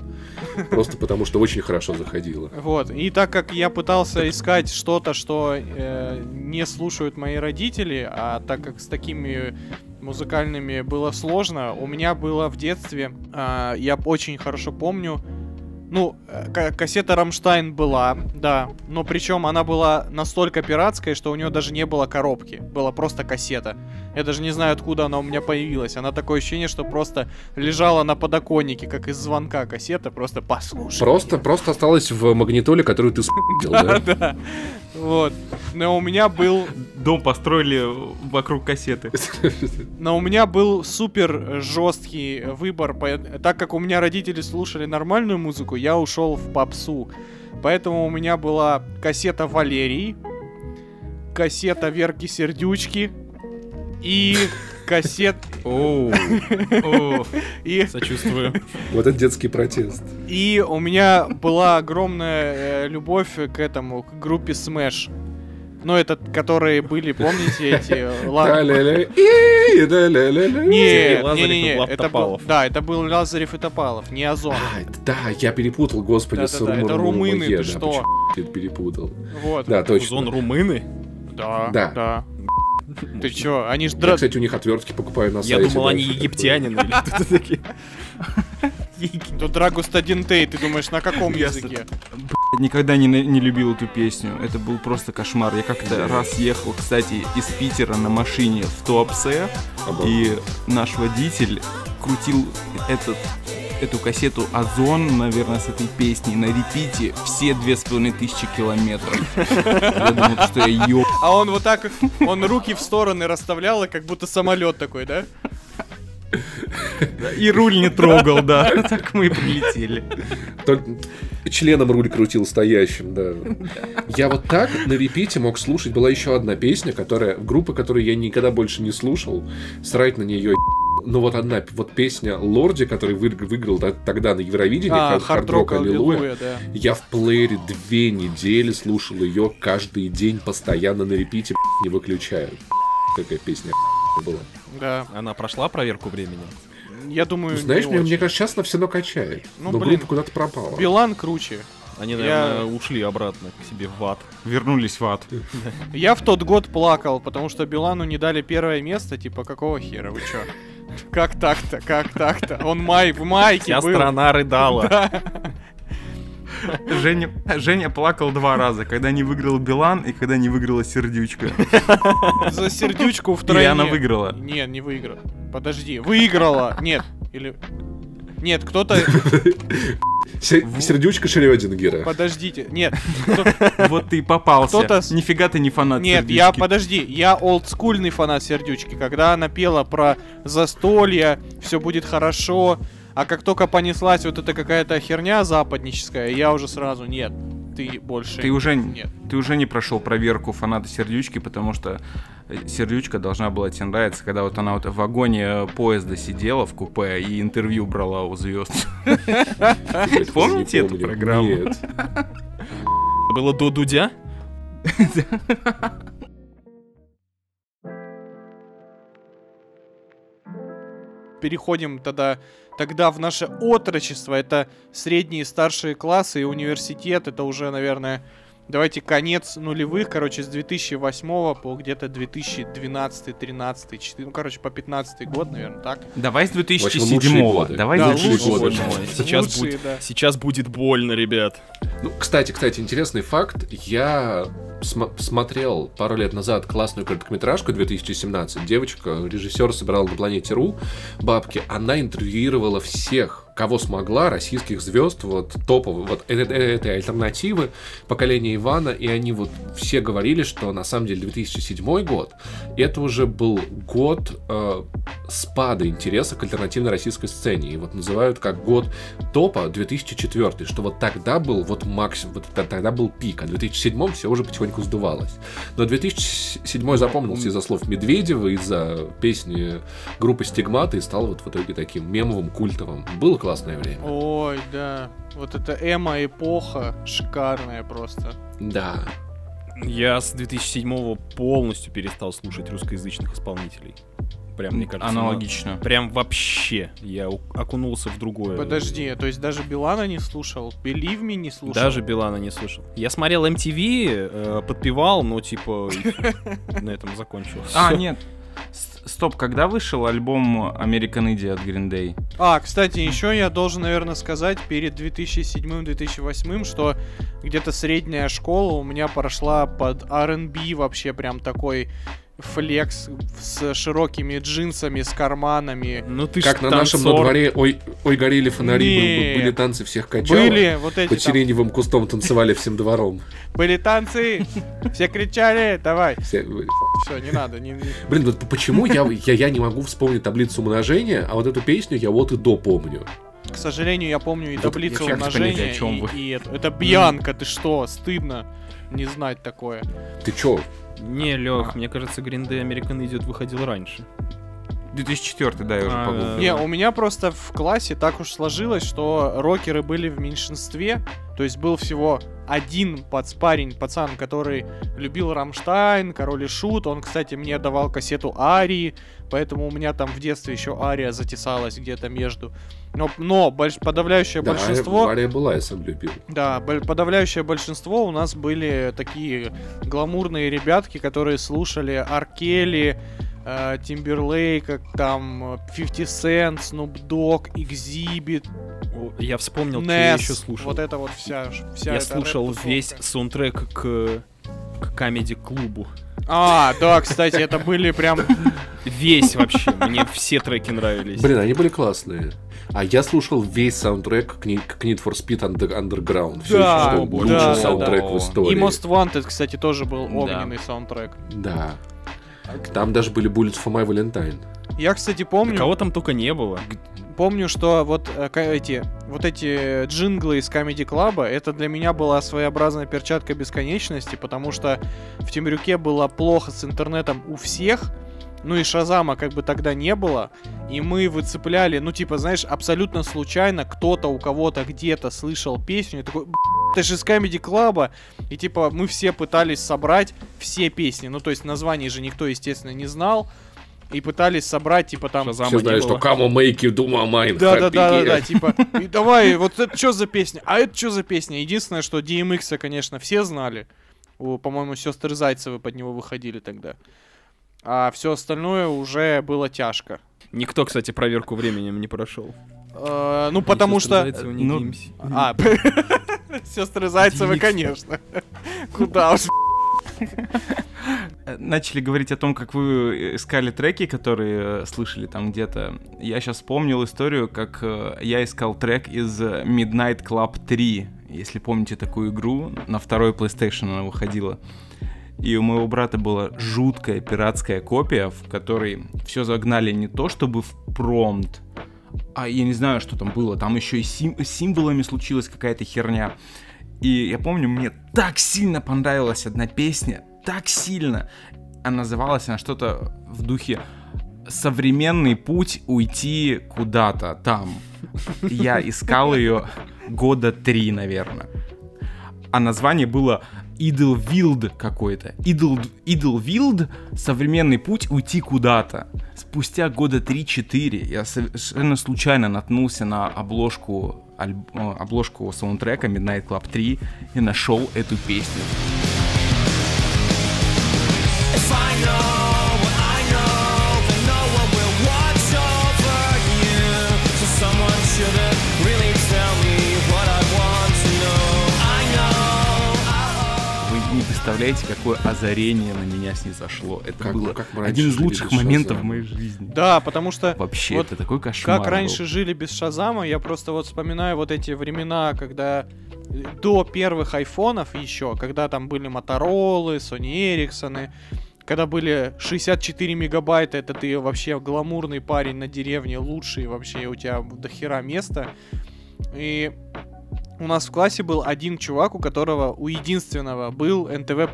Speaker 4: просто потому что очень хорошо заходило.
Speaker 2: Вот. И так как я пытался искать что-то, что э, не слушают мои родители, а так как с такими музыкальными было сложно, у меня было в детстве, а, я очень хорошо помню, ну, э, ка- кассета Рамштайн была, да, но причем она была настолько пиратская, что у нее даже не было коробки, была просто кассета. Я даже не знаю, откуда она у меня появилась. Она такое ощущение, что просто лежала на подоконнике, как из звонка кассета, просто послушай.
Speaker 4: Просто, просто осталось в магнитоле, которую ты с***ил, да?
Speaker 2: Да, вот. Но у меня был,
Speaker 6: Дом построили вокруг кассеты.
Speaker 2: но у меня был супер жесткий выбор, так как у меня родители слушали нормальную музыку, я ушел в попсу. Поэтому у меня была кассета Валерии, кассета Верки Сердючки и кассет
Speaker 6: Оу. О.
Speaker 2: и
Speaker 3: Сочувствую.
Speaker 4: Вот это детский протест.
Speaker 2: и у меня была огромная э, любовь к этому к группе Smash. Ну, это, которые были, помните, эти... Не,
Speaker 3: Лазарев
Speaker 2: не, не, это был, да, это был Лазарев и Топалов, не Озон.
Speaker 4: А, да, я перепутал, господи, с
Speaker 2: это
Speaker 4: Румын-
Speaker 2: румыны,
Speaker 4: Румын-
Speaker 2: ты что?
Speaker 4: перепутал.
Speaker 2: Вот.
Speaker 4: Да, точно.
Speaker 3: Узон румыны?
Speaker 2: Да,
Speaker 4: Да.
Speaker 2: Ты чё, они ж
Speaker 4: Я,
Speaker 2: дра...
Speaker 4: кстати, у них отвертки покупаю на
Speaker 3: Я
Speaker 4: сайте.
Speaker 3: думал, они египтянины или кто-то такие.
Speaker 2: Тут Драгус один Тей, ты думаешь, на каком
Speaker 6: Я
Speaker 2: языке?
Speaker 6: Никогда не, не любил эту песню. Это был просто кошмар. Я как-то раз ехал, кстати, из Питера на машине в Туапсе, и наш водитель крутил этот эту кассету Озон, наверное, с этой песней на репите все две с половиной тысячи километров. Я думал, что я ёб...
Speaker 2: А он вот так, он руки в стороны расставлял, и как будто самолет такой, да?
Speaker 6: И руль не трогал, да. Так мы и прилетели.
Speaker 4: Только членом руль крутил стоящим, да. Я вот так на репите мог слушать. Была еще одна песня, которая группа, которую я никогда больше не слушал. Срать на нее ну вот одна вот песня Лорди, который вы- выиграл тогда на Евровидении,
Speaker 2: А,
Speaker 4: «Хард-
Speaker 2: Hard Rock
Speaker 4: Аллилуйя».
Speaker 2: Аллилуйя, да.
Speaker 4: Я в плеере две недели слушал ее каждый день, постоянно на репите, не выключая. Какая песня была.
Speaker 2: Да.
Speaker 3: Она прошла проверку времени?
Speaker 2: Я думаю,
Speaker 4: Ну, знаешь,
Speaker 2: не
Speaker 4: мне,
Speaker 2: очень.
Speaker 4: мне кажется, сейчас она все равно качает.
Speaker 2: Ну,
Speaker 4: но
Speaker 2: блин.
Speaker 4: группа куда-то пропала.
Speaker 2: Билан круче.
Speaker 3: Они,
Speaker 2: Я-
Speaker 3: наверное, ушли обратно к себе в ад.
Speaker 6: Вернулись в ад.
Speaker 2: Я в тот год плакал, потому что Билану не дали первое место, типа, какого хера, вы чё? Как так-то, как так-то? Он май, в майке
Speaker 3: Вся
Speaker 2: был.
Speaker 3: страна рыдала.
Speaker 6: Женя, Женя плакал два раза, когда не выиграл Билан и когда не выиграла Сердючка.
Speaker 2: За сердючку в
Speaker 6: Или она выиграла?
Speaker 2: Нет, не выиграла. Подожди, выиграла. Нет, или... Нет, кто-то...
Speaker 4: Се- Сердючка Шрёдингера.
Speaker 2: Подождите, нет.
Speaker 6: Вот ты и попался. Нифига ты не фанат
Speaker 2: Нет, я, подожди, я олдскульный фанат Сердючки. Когда она пела про застолье, все будет хорошо, а как только понеслась вот эта какая-то херня западническая, я уже сразу, нет, ты больше...
Speaker 6: Ты уже,
Speaker 2: Нет.
Speaker 6: ты уже не прошел проверку фаната Сердючки, потому что э, Сердючка должна была тебе нравиться, когда вот она вот в вагоне э, поезда сидела в купе и интервью брала у звезд. Помните эту программу?
Speaker 4: Нет.
Speaker 3: Было до Дудя?
Speaker 2: Переходим тогда, тогда в наше отрочество. Это средние и старшие классы и университет. Это уже, наверное, давайте конец нулевых. Короче, с 2008 по где-то 2012, 13, 14, ну, короче, по 15 год, наверное, так?
Speaker 6: Давай с
Speaker 4: В общем,
Speaker 6: 2007
Speaker 4: лучшие годы.
Speaker 6: Давай
Speaker 2: Да,
Speaker 6: с
Speaker 2: лучшие
Speaker 6: 2007
Speaker 4: годы.
Speaker 3: Боже мой, сейчас,
Speaker 2: Лучшие,
Speaker 3: будет,
Speaker 2: да.
Speaker 3: сейчас будет больно, ребят.
Speaker 4: Ну, кстати, кстати, интересный факт. Я см- смотрел пару лет назад классную короткометражку 2017. Девочка, режиссер собирала на планете Ру бабки. Она интервьюировала всех, кого смогла, российских звезд, вот топовых, вот э- э- этой альтернативы поколения Ивана, и они вот все говорили, что на самом деле 2007 год это уже был год э, спада интереса к альтернативной российской сцене. И вот называют как год топа 2004, что вот тогда был вот максимум, вот тогда был пик, а в 2007 все уже потихоньку сдувалось. Но 2007 запомнился из-за слов Медведева, из-за песни группы Стигмата и стал вот в итоге таким мемовым, культовым. Было классное время.
Speaker 2: Ой, да. Вот это эмо-эпоха шикарная просто.
Speaker 4: Да.
Speaker 3: Я с 2007 полностью перестал слушать русскоязычных исполнителей. Прям, мне кажется,
Speaker 6: Аналогично.
Speaker 3: Прям вообще. Я у- окунулся в другое.
Speaker 2: Подожди, то есть даже Билана не слушал, Believe Me не слушал?
Speaker 3: Даже Билана не слышал. Я смотрел MTV, э, подпевал, но типа на этом закончилось.
Speaker 6: А, нет. Стоп, когда вышел альбом American Idiot от Green Day?
Speaker 2: А, кстати, еще я должен, наверное, сказать перед 2007-2008, что где-то средняя школа у меня прошла под R&B вообще прям такой флекс с широкими джинсами, с карманами.
Speaker 3: Ну ты
Speaker 4: Как на нашем на дворе ой, ой горели фонари,
Speaker 2: Нет.
Speaker 4: были танцы всех качало.
Speaker 2: Были вот эти
Speaker 4: Под
Speaker 2: там,
Speaker 4: сиреневым кустом танцевали всем двором.
Speaker 2: были танцы, все кричали, давай.
Speaker 4: Все-
Speaker 2: Все, не надо, не, не-
Speaker 4: Блин, вот почему я, я, я не могу вспомнить таблицу умножения, а вот эту песню я вот и до помню.
Speaker 2: К сожалению, я помню и
Speaker 4: Вот
Speaker 2: таблицу
Speaker 6: понять,
Speaker 2: умножения,
Speaker 6: о чем
Speaker 2: и,
Speaker 6: вы?
Speaker 2: и это. Это Бьянка, ты что, стыдно не знать такое.
Speaker 4: Ты чё?
Speaker 3: Не, Лех, мне кажется, Green Day American Idiot выходил раньше.
Speaker 6: 2004, да, я уже
Speaker 3: А,
Speaker 6: погуглил.
Speaker 2: Не, у меня просто в классе так уж сложилось, что рокеры были в меньшинстве. То есть был всего один пацпарень, пацан, который любил Рамштайн, Король и Шут. Он, кстати, мне давал кассету Арии, поэтому у меня там в детстве еще Ария затесалась где-то между. Но, но больш- подавляющее
Speaker 4: Да,
Speaker 2: большинство...
Speaker 4: Варя была, я сам любил.
Speaker 2: Да, подавляющее большинство у нас были такие гламурные ребятки, которые слушали Аркели, Тимберлейка, там э, 50 Cent, Snoop Dogg, Exhibit,
Speaker 3: Я вспомнил, что
Speaker 2: Ness,
Speaker 3: я еще слушал.
Speaker 2: вот это вот вся, вся
Speaker 3: я слушал весь саундтрек к к комедий-клубу.
Speaker 2: А, да, кстати, это были прям...
Speaker 3: Весь вообще. Мне все треки нравились.
Speaker 4: Блин, они были классные. А я слушал весь саундтрек к Need, к Need for Speed Under- Underground.
Speaker 2: Да,
Speaker 4: еще, что
Speaker 3: да,
Speaker 4: лучший
Speaker 2: да,
Speaker 4: саундтрек
Speaker 6: да.
Speaker 4: в истории.
Speaker 2: И Most Wanted, кстати, тоже был
Speaker 3: Да.
Speaker 2: огненный саундтрек.
Speaker 4: Да. Там даже были Bullets for My Valentine.
Speaker 2: Я, кстати, помню...
Speaker 3: Кого там только не было.
Speaker 2: помню, что вот э, эти вот эти джинглы из Comedy Club, это для меня была своеобразная перчатка бесконечности, потому что в Темрюке было плохо с интернетом у всех, ну и Шазама как бы тогда не было, и мы выцепляли, ну типа, знаешь, абсолютно случайно кто-то у кого-то где-то слышал песню, и такой, «Б***ь, это же из Comedy Club, и типа мы все пытались собрать все песни, ну то есть названий же никто, естественно, не знал, и пытались собрать, типа там...
Speaker 3: Шазама
Speaker 4: Все
Speaker 3: было.
Speaker 4: что come on, make you do my mind
Speaker 2: Да, да,
Speaker 4: happy
Speaker 2: да, да,
Speaker 4: again».
Speaker 2: да, типа, и давай, вот это что за песня? А это что за песня? Единственное, что DMX, конечно, все знали. По-моему, сестры Зайцевы под него выходили тогда. А все остальное уже было тяжко.
Speaker 3: Никто, кстати, проверку временем не прошел.
Speaker 2: Э, ну, потому что...
Speaker 6: ну,
Speaker 2: А, сестры Зайцевы, конечно. Куда уж.
Speaker 6: Э, Начали говорить о том, как вы искали треки, которые э, слышали там где-то. Я сейчас вспомнил историю, как э, я искал трек из э, Midnight Club 3. Если помните такую игру, на второй PlayStation она выходила. И у моего брата была жуткая пиратская копия, в которой все загнали не то чтобы в промпт, а я не знаю, что там было. Там еще и сим- символами случилась какая-то херня. И я помню, мне так сильно понравилась одна песня, так сильно. А называлась она что-то в духе «Современный путь уйти куда-то там». Я искал ее года три, наверное. А название было Idlewild какой-то. Idle, Idlewild «Современный путь уйти куда-то». Спустя года 3-4 я совершенно случайно наткнулся на обложку, альб- э, обложку саундтрека Midnight Club 3 и нашел эту песню.
Speaker 7: If I know
Speaker 6: представляете, какое озарение на меня снизошло. Это
Speaker 4: Как-
Speaker 6: было
Speaker 4: как
Speaker 6: один из лучших моментов в моей жизни.
Speaker 2: Да, потому что...
Speaker 6: Вообще,
Speaker 2: вот
Speaker 6: это такой кошмар.
Speaker 2: Как
Speaker 6: был.
Speaker 2: раньше жили без Шазама, я просто вот вспоминаю вот эти времена, когда э, до первых айфонов еще, когда там были Моторолы, Sony Эриксоны, когда были 64 мегабайта, это ты вообще гламурный парень на деревне, лучший вообще, у тебя до хера места. И у нас в классе был один чувак, у которого, у единственного был НТВ+.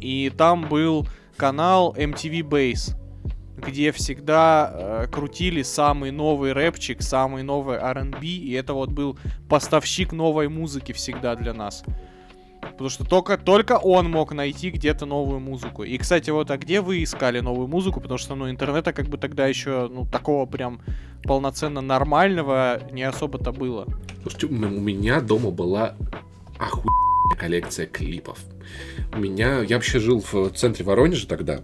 Speaker 2: И там был канал MTV Base где всегда э, крутили самый новый рэпчик, самый новый R&B, и это вот был поставщик новой музыки всегда для нас. Потому что только, только он мог найти где-то новую музыку. И, кстати, вот, а где вы искали новую музыку? Потому что, ну, интернета как бы тогда еще, ну, такого прям полноценно нормального не особо-то было.
Speaker 4: Слушайте, у меня дома была охуенная коллекция клипов. У меня, я вообще жил в центре Воронежа тогда,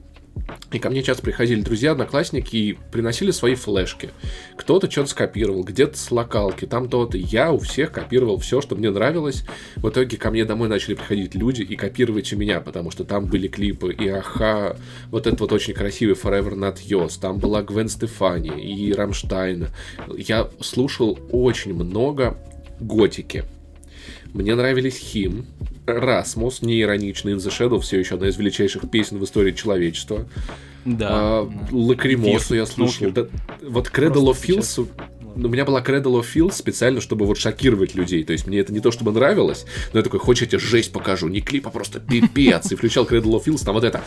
Speaker 4: и ко мне часто приходили друзья, одноклассники и приносили свои флешки. Кто-то что-то скопировал, где-то с локалки, там то-то. Я у всех копировал все, что мне нравилось. В итоге ко мне домой начали приходить люди и копировать у меня, потому что там были клипы и Аха, вот этот вот очень красивый Forever Not Yours, там была Гвен Стефани и Рамштайн. Я слушал очень много готики. Мне нравились Хим, Расмус, неироничный In the Shadows, все еще одна из величайших песен в истории человечества.
Speaker 6: Да.
Speaker 4: А, Лакримосу, я слушал. Да, вот Cradle of Filth, у меня была Cradle of Filth специально, чтобы вот шокировать людей. То есть мне это не то чтобы нравилось, но я такой, хочешь, я тебе жесть покажу. Не клип, а просто пипец. И включал Cradle of Filth, там вот это.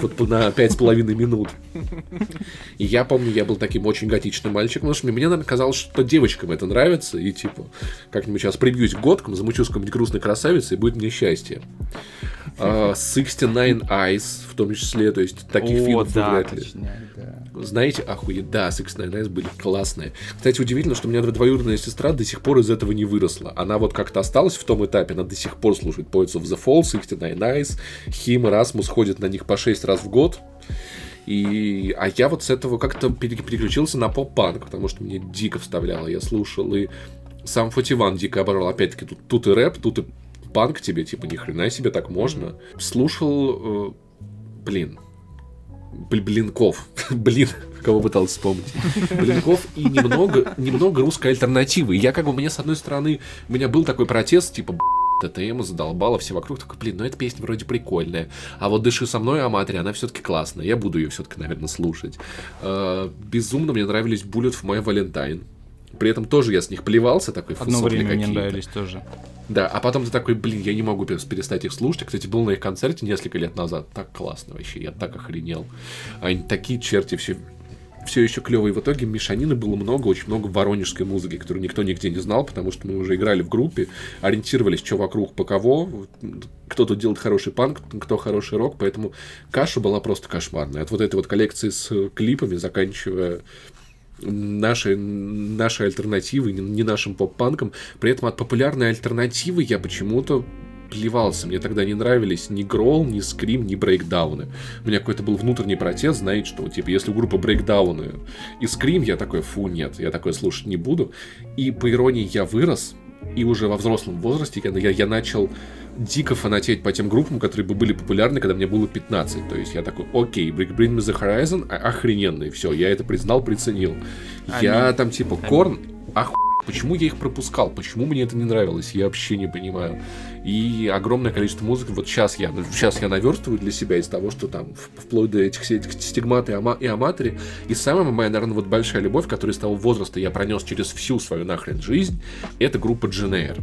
Speaker 4: Вот на пять с половиной минут. И я помню, я был таким очень готичным мальчиком, потому что мне, наверное, казалось, что девочкам это нравится, и типа, как-нибудь сейчас прибьюсь к годкам, замучу с какой-нибудь грустной красавицей, и будет мне счастье. А, 69 Eyes, в том числе, то есть таких
Speaker 6: О,
Speaker 4: фильмов
Speaker 6: да,
Speaker 4: вряд ли.
Speaker 6: точняк, да.
Speaker 4: Знаете, охуеть, да, 69 Eyes были классные. Кстати, удивительно, что у меня двоюродная сестра до сих пор из этого не выросла. Она вот как-то осталась в том этапе, она до сих пор слушает Poets of the Fall, 69 Eyes, Хим Расмус ходят на них по 6 раз в год. И, а я вот с этого как-то пере- переключился на поп-панк, потому что мне дико вставляло. Я слушал и сам Фотиван дико оборвал. Опять-таки, тут, тут и рэп, тут и панк тебе, типа, ни хрена себе так можно. Слушал, э, блин, Бл- Блинков. Блин, кого пытался вспомнить. Блинков и немного, немного русской альтернативы. Я как бы, мне с одной стороны, у меня был такой протест, типа, «Б***ь, ТТМ задолбала, все вокруг такой, блин, ну эта песня вроде прикольная. А вот «Дыши со мной» Аматри, она все-таки классная. Я буду ее все-таки, наверное, слушать. Э, Безумно мне нравились Bullet в My Valentine. При этом тоже я с них плевался, такой
Speaker 6: Одно время мне нравились тоже.
Speaker 4: Да, а потом ты такой, блин, я не могу перес- перестать их слушать. Я, Кстати, был на их концерте несколько лет назад. Так классно вообще, я так охренел. Они такие черти все все еще клевые. В итоге Мишанины было много, очень много воронежской музыки, которую никто нигде не знал, потому что мы уже играли в группе, ориентировались, что вокруг, по кого, кто тут делает хороший панк, кто хороший рок, поэтому каша была просто кошмарная. От вот этой вот коллекции с э, клипами, заканчивая нашей, нашей альтернативой, не, нашим поп-панком. При этом от популярной альтернативы я почему-то плевался. Мне тогда не нравились ни грол, ни скрим, ни брейкдауны. У меня какой-то был внутренний протест, знаете, что, типа, если у группы брейкдауны и скрим, я такой, фу, нет, я такое слушать не буду. И по иронии я вырос, и уже во взрослом возрасте я, я, я начал дико фанатеть по тем группам, которые бы были популярны, когда мне было 15. То есть я такой, окей, Bring, Bring Me The Horizon, а- охрененный, все, я это признал, приценил. Я там типа, Корн, ах, почему я их пропускал, почему мне это не нравилось, я вообще не понимаю. И огромное количество музыки, вот сейчас я, сейчас я наверстываю для себя из того, что там вплоть до этих, всех стигмат и, ама, и аматори. И самая моя, наверное, вот большая любовь, которую с того возраста я пронес через всю свою нахрен жизнь, это группа GNR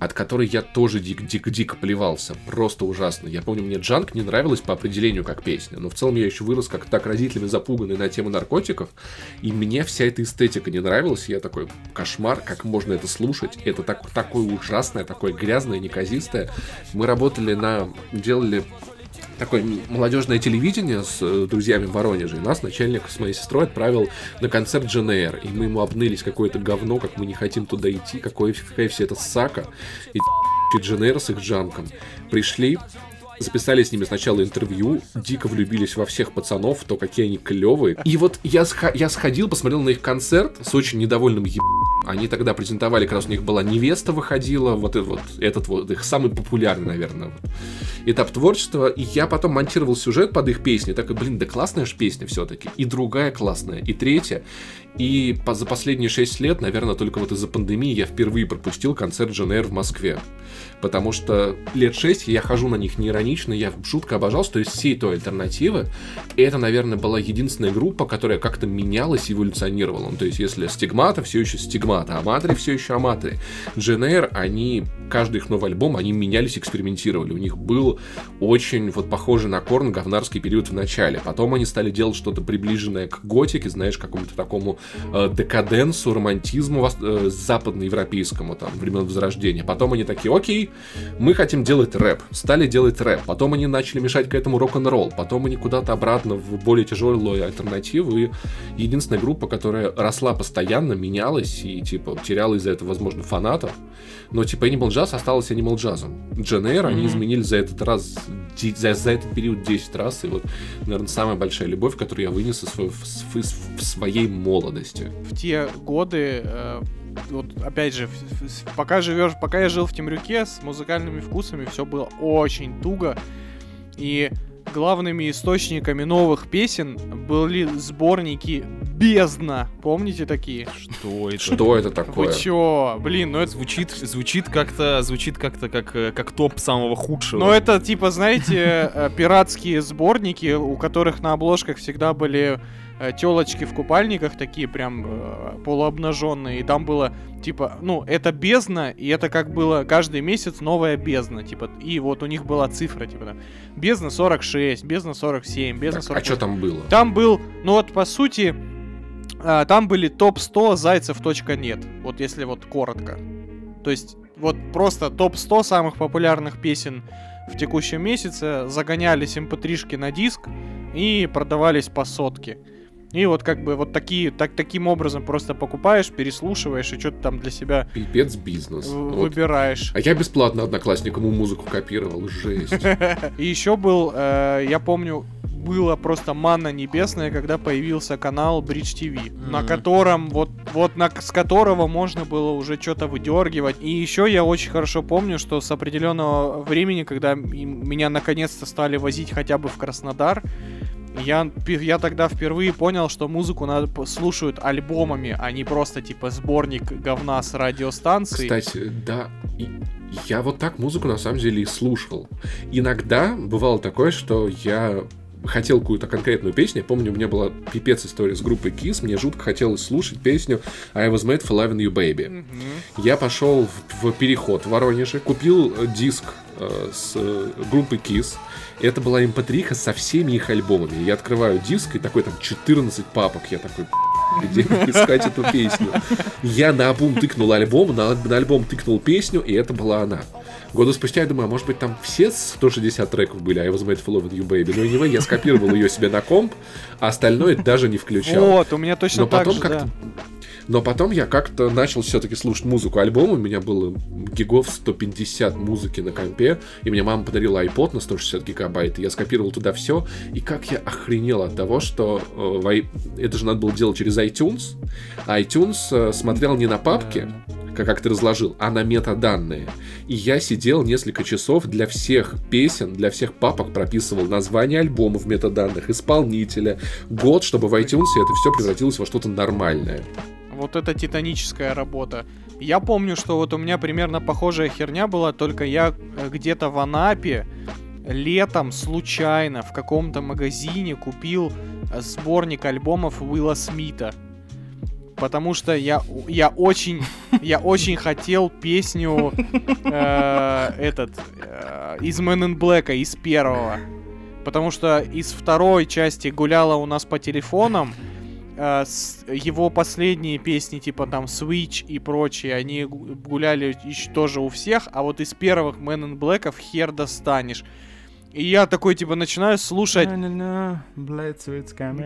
Speaker 4: от которой я тоже дико-дико-дико плевался. Просто ужасно. Я помню, мне Джанк не нравилась по определению как песня, но в целом я еще вырос как так родителями запуганный на тему наркотиков, и мне вся эта эстетика не нравилась, я такой, кошмар, как можно это слушать? Это так, такое ужасное, такое грязное, неказистое. Мы работали на... делали такое молодежное телевидение с э, друзьями в Воронеже. И нас начальник с моей сестрой отправил на концерт GNR. И мы ему обнылись какое-то говно, как мы не хотим туда идти, какое, какая вся эта сака. И GNR с их джанком. Пришли, записали с ними сначала интервью, дико влюбились во всех пацанов, то, какие они клевые. И вот я, сха- я сходил, посмотрел на их концерт с очень недовольным еб... Они тогда презентовали, как раз у них была невеста выходила, вот этот вот, этот вот их самый популярный, наверное, вот этап творчества. И я потом монтировал сюжет под их песни. Такой, блин, да классная же песня все-таки. И другая классная, и третья. И по- за последние 6 лет, наверное, только вот из-за пандемии я впервые пропустил концерт GNR в Москве. Потому что лет 6 я хожу на них не иронично, я жутко обожал, что из всей той альтернативы это, наверное, была единственная группа, которая как-то менялась эволюционировала. Ну, то есть, если стигмата, все еще стигмата, аматри, все еще аматри. GNR, они, каждый их новый альбом, они менялись, экспериментировали. У них был очень вот похожий на Корн говнарский период в начале. Потом они стали делать что-то приближенное к готике, знаешь, какому-то такому э, декаденсу, романтизму э, западноевропейскому, там, времен Возрождения. Потом они такие, окей, мы хотим делать рэп. Стали делать рэп. Потом они начали мешать к этому рок-н-ролл. Потом они куда-то обратно в более тяжелую альтернативу. И единственная группа, которая росла постоянно, менялась и, типа, теряла из-за этого, возможно, фанатов. Но, типа, Animal Jazz осталась Animal Jazz. GNR они изменили за этот раз, за, за этот период 10 раз. И вот, наверное, самая большая любовь, которую я вынес из, в, из- в своей молодости.
Speaker 2: в те годы, э, вот опять же, пока живешь, пока я жил в Темрюке с музыкальными вкусами, все было очень туго. И главными источниками новых песен были сборники Бездна. Помните такие?
Speaker 3: Что это?
Speaker 4: Что это такое?
Speaker 2: Вы чё? Блин, ну это...
Speaker 3: Звучит, звучит как-то, звучит как-то как, э, как топ самого худшего.
Speaker 2: Ну это типа, знаете, э, пиратские сборники, у которых на обложках всегда были телочки в купальниках, такие прям э, полуобнаженные. И там было, типа, ну, это бездна, и это как было каждый месяц новая бездна. Типа, и вот у них была цифра, типа, там, бездна 46, бездна 47, бездна
Speaker 4: Так,
Speaker 2: 48.
Speaker 4: а что там было?
Speaker 2: Там был, ну вот по сути, а, там были топ-100 зайцев.нет. Вот если вот коротко. То есть вот просто топ-100 самых популярных песен в текущем месяце загонялись mp3-шки на диск и продавались по сотке. И вот как бы вот такие, так, таким образом просто покупаешь, переслушиваешь и что-то там для себя
Speaker 4: Пипец бизнес.
Speaker 2: в-
Speaker 4: Вот.
Speaker 2: выбираешь.
Speaker 4: А я бесплатно одноклассникам музыку копировал. Жесть.
Speaker 2: И еще был, э, я помню, было просто манна небесная, когда появился канал Bridge TV, на котором вот вот на с которого можно было уже что-то выдергивать. И еще я очень хорошо помню, что с определенного времени, когда меня наконец-то стали возить хотя бы в Краснодар, я, я тогда впервые понял, что музыку надо слушают альбомами, а не просто типа сборник говна с радиостанции.
Speaker 4: Кстати, да, я вот так музыку на самом деле и слушал. Иногда бывало такое, что я хотел какую-то конкретную песню. Я помню, у меня была пипец история с группой Kiss. Мне жутко хотелось слушать песню I was made for loving you, baby. Я пошел в, в переход в Воронеже, купил э, диск э, с э, группы Kiss. Это была mp3 со всеми их альбомами. Я открываю диск, и такой там 14 папок. Я такой, где искать эту песню. Я на обум тыкнул альбом, на, на альбом тыкнул песню, и это была она. Года спустя я думаю, а может быть там все 160 треков были, а was made for loving you, baby. Но anyway, я скопировал ее себе на комп, а остальное даже не включал.
Speaker 2: Вот, у меня точно
Speaker 4: Но
Speaker 2: так
Speaker 4: потом
Speaker 2: же,
Speaker 4: как-то...
Speaker 2: да.
Speaker 4: Но потом я как-то начал все-таки слушать музыку альбома. У меня было гигов 150 музыки на компе. И мне мама подарила iPod на 160 гигабайт. И я скопировал туда все. И как я охренел от того, что э, это же надо было делать через iTunes. А iTunes э, смотрел не на папки, как, как ты разложил, а на метаданные. И я сидел несколько часов для всех песен, для всех папок прописывал название альбома в метаданных, исполнителя, год, чтобы в iTunes это все превратилось во что-то нормальное.
Speaker 2: Вот это титаническая работа. Я помню, что вот у меня примерно похожая херня была, только я э, где-то в Анапе летом случайно в каком-то магазине купил э, сборник альбомов Уилла Смита. Потому что я, я очень, я очень хотел песню э, этот э, из Men in Black, из первого. Потому что из второй части гуляла у нас по телефонам, э, с- его последние песни, типа там Switch и прочие, они гу- гуляли еще тоже у всех, а вот из первых Men in Black хер достанешь. И я такой, типа, начинаю слушать.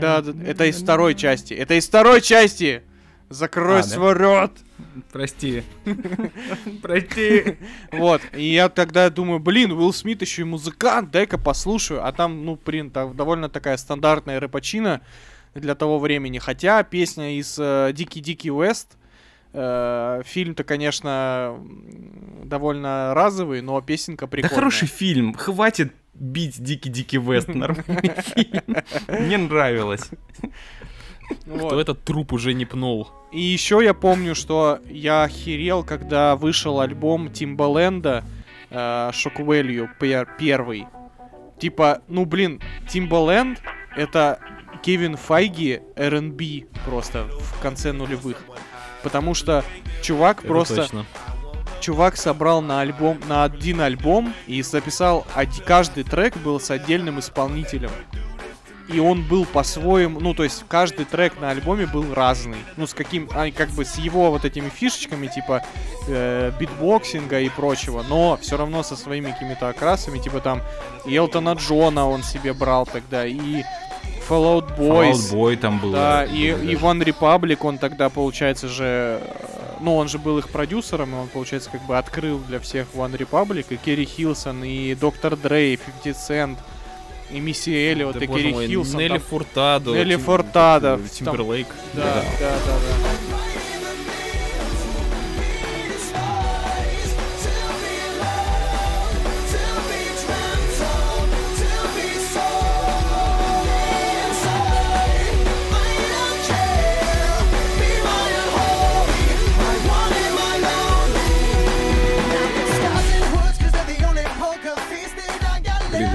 Speaker 2: Да, да, это из второй части. Это из второй части! Закрой
Speaker 6: А, да?
Speaker 2: свой рот!
Speaker 6: Прости. Прости.
Speaker 2: Вот, и я тогда думаю, блин, Уилл Смит еще и музыкант, дай-ка послушаю. А там, ну, блин, там довольно такая стандартная рэпачина для того времени. Хотя песня из э, Дикий-Дикий Уэст, э, фильм-то, конечно, довольно разовый, но песенка
Speaker 6: Да
Speaker 2: прикольная.
Speaker 6: хороший фильм. Хватит бить Дикий-Дикий Вест. Нормальный фильм. Мне нравилось.
Speaker 2: Вот.
Speaker 3: Кто этот труп уже не пнул?
Speaker 2: И еще я помню, что я охерел, когда вышел альбом Тимбаленда э, Shock Value пер- первый. Типа, ну блин, Тимбаленд это Кевин Файги R&B просто в конце нулевых. Потому что чувак
Speaker 3: Это
Speaker 2: просто
Speaker 3: точно.
Speaker 2: чувак собрал на альбом, на один альбом и записал, каждый трек был с отдельным исполнителем. И он был по-своему, ну, то есть каждый трек на альбоме был разный. Ну, с каким, а, как бы с его вот этими фишечками, типа э, битбоксинга и прочего, но все равно со своими какими-то окрасами, типа там Элтона Джона он себе брал тогда, и Fallout Boys.
Speaker 6: Fallout Boy там был.
Speaker 2: Да, и,
Speaker 6: даже.
Speaker 2: и One Republic, он тогда, получается же, э, ну, он же был их продюсером, и он, получается, как бы открыл для всех One Republic, и Керри Хилсон, и Доктор Дрей, и 50 Cent, и Мисси Эллиот,
Speaker 3: Да,
Speaker 2: и Керри Хилсон.
Speaker 3: Нелли
Speaker 2: там-
Speaker 3: Фуртадо.
Speaker 2: Нелли
Speaker 3: Тим-
Speaker 2: Фуртадо,
Speaker 3: Тимберлейк.
Speaker 2: Да, да, да, да.
Speaker 4: Блин,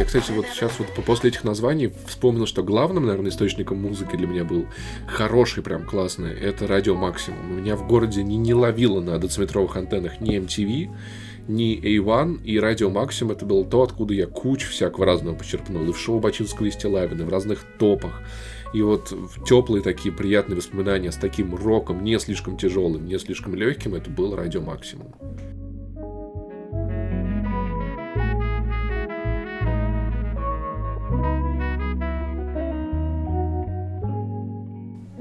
Speaker 4: кстати, вот сейчас вот по- после этих названий вспомнил, что главным, наверное, источником музыки для меня был хороший, прям классный, это радио Максимум. У меня в городе не, не ловило на дециметровых антеннах ни MTV, ни A1, и радио Максимум это было то, откуда я кучу всякого разного почерпнул. И в шоу Бачинского и Стилавина, в разных топах. И вот теплые такие приятные воспоминания с таким роком, не слишком тяжелым, не слишком легким, это был радио Максимум.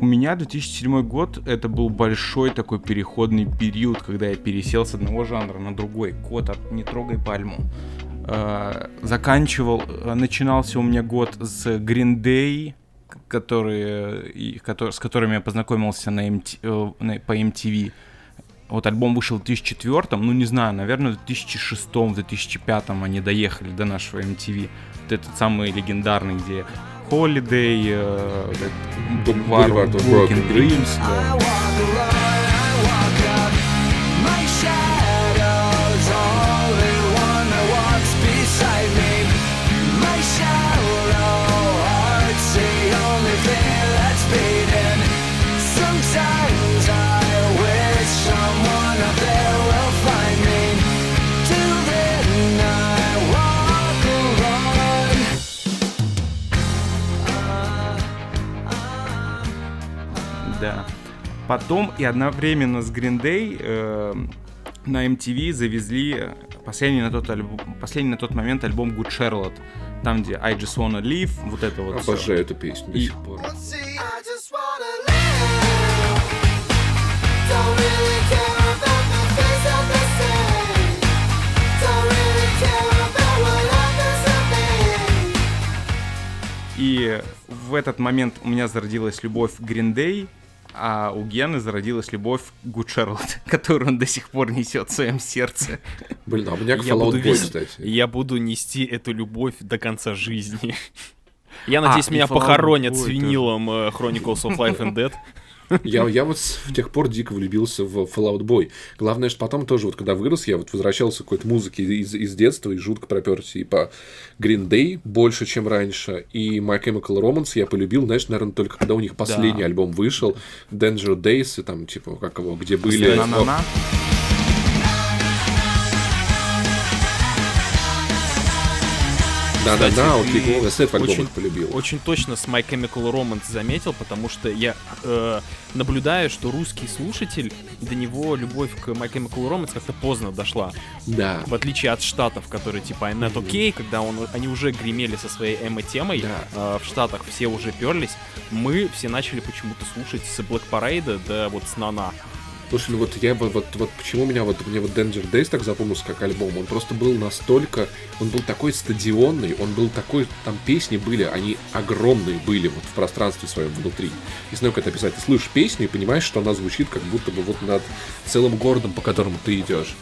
Speaker 6: У меня 2007 год это был большой такой переходный период, когда я пересел с одного жанра на другой. Кот, от не трогай пальму. Э, Заканчивал, э, начинался у меня год с Green Day, которые, и котор- с которыми я познакомился на MT, э, на- по MTV. Вот альбом вышел в 2004, ну не знаю, наверное, в 2006, в 2005 они доехали до нашего MTV. Вот этот самый легендарный, где Holiday, э, Boulevard
Speaker 4: Boulevard
Speaker 6: of Broken Dreams, да. Потом и одновременно с Green Day э, на MTV завезли последний на, тот альбом, последний на тот момент альбом Good Charlotte. Там, где I Just Wanna Live, вот это вот.
Speaker 4: Обожаю эту песню до
Speaker 6: И-
Speaker 4: сих пор.
Speaker 6: И в этот момент у меня зародилась любовь к Green Day, а у Гены зародилась любовь к которую он до сих пор несет в своем сердце.
Speaker 4: Блин, а у меня к
Speaker 3: Я
Speaker 4: Fallout
Speaker 3: буду,
Speaker 4: Boy, кстати.
Speaker 3: я буду нести эту любовь до конца жизни. Я надеюсь,
Speaker 6: и
Speaker 3: меня похоронят
Speaker 6: Boy
Speaker 3: с
Speaker 6: тоже.
Speaker 3: винилом э, Chronicles of Life and Dead.
Speaker 4: Я, я вот с тех пор дико влюбился в Fallout Boy. Главное, что потом тоже, вот когда вырос, я вот возвращался к какой-то музыке из, из детства и жутко проперся и по Green Day больше, чем раньше, и My Chemical Romance я полюбил, знаешь, наверное, только когда у них последний
Speaker 3: Да.
Speaker 4: альбом вышел, Danger Days, и там, типа, как его, где были...
Speaker 6: На-на-на.
Speaker 4: Да-да-да,
Speaker 3: Кстати,
Speaker 4: вот
Speaker 3: ты
Speaker 4: Click Set в
Speaker 3: очень-
Speaker 4: альбомах полюбил.
Speaker 3: Очень точно с My Chemical Romance заметил, потому что я э, наблюдаю, что русский слушатель, до него любовь к My Chemical Romance как-то поздно дошла.
Speaker 4: Да.
Speaker 3: В отличие от штатов, которые типа I'm Not Okay, когда он, они уже гремели со своей эмо-темой,
Speaker 4: Да.
Speaker 3: э, в штатах все уже перлись, мы все начали почему-то слушать с Black Parade до вот с Нана.
Speaker 4: Слушай, ну вот я вот, вот почему меня вот мне вот Danger Days так запомнился как альбом, он просто был настолько, он был такой стадионный, он был такой, там песни были, они огромные были вот в пространстве своем внутри. Не знаю, как это описать. Ты слышишь песню и понимаешь, что она звучит как будто бы вот над целым городом, по которому ты идешь.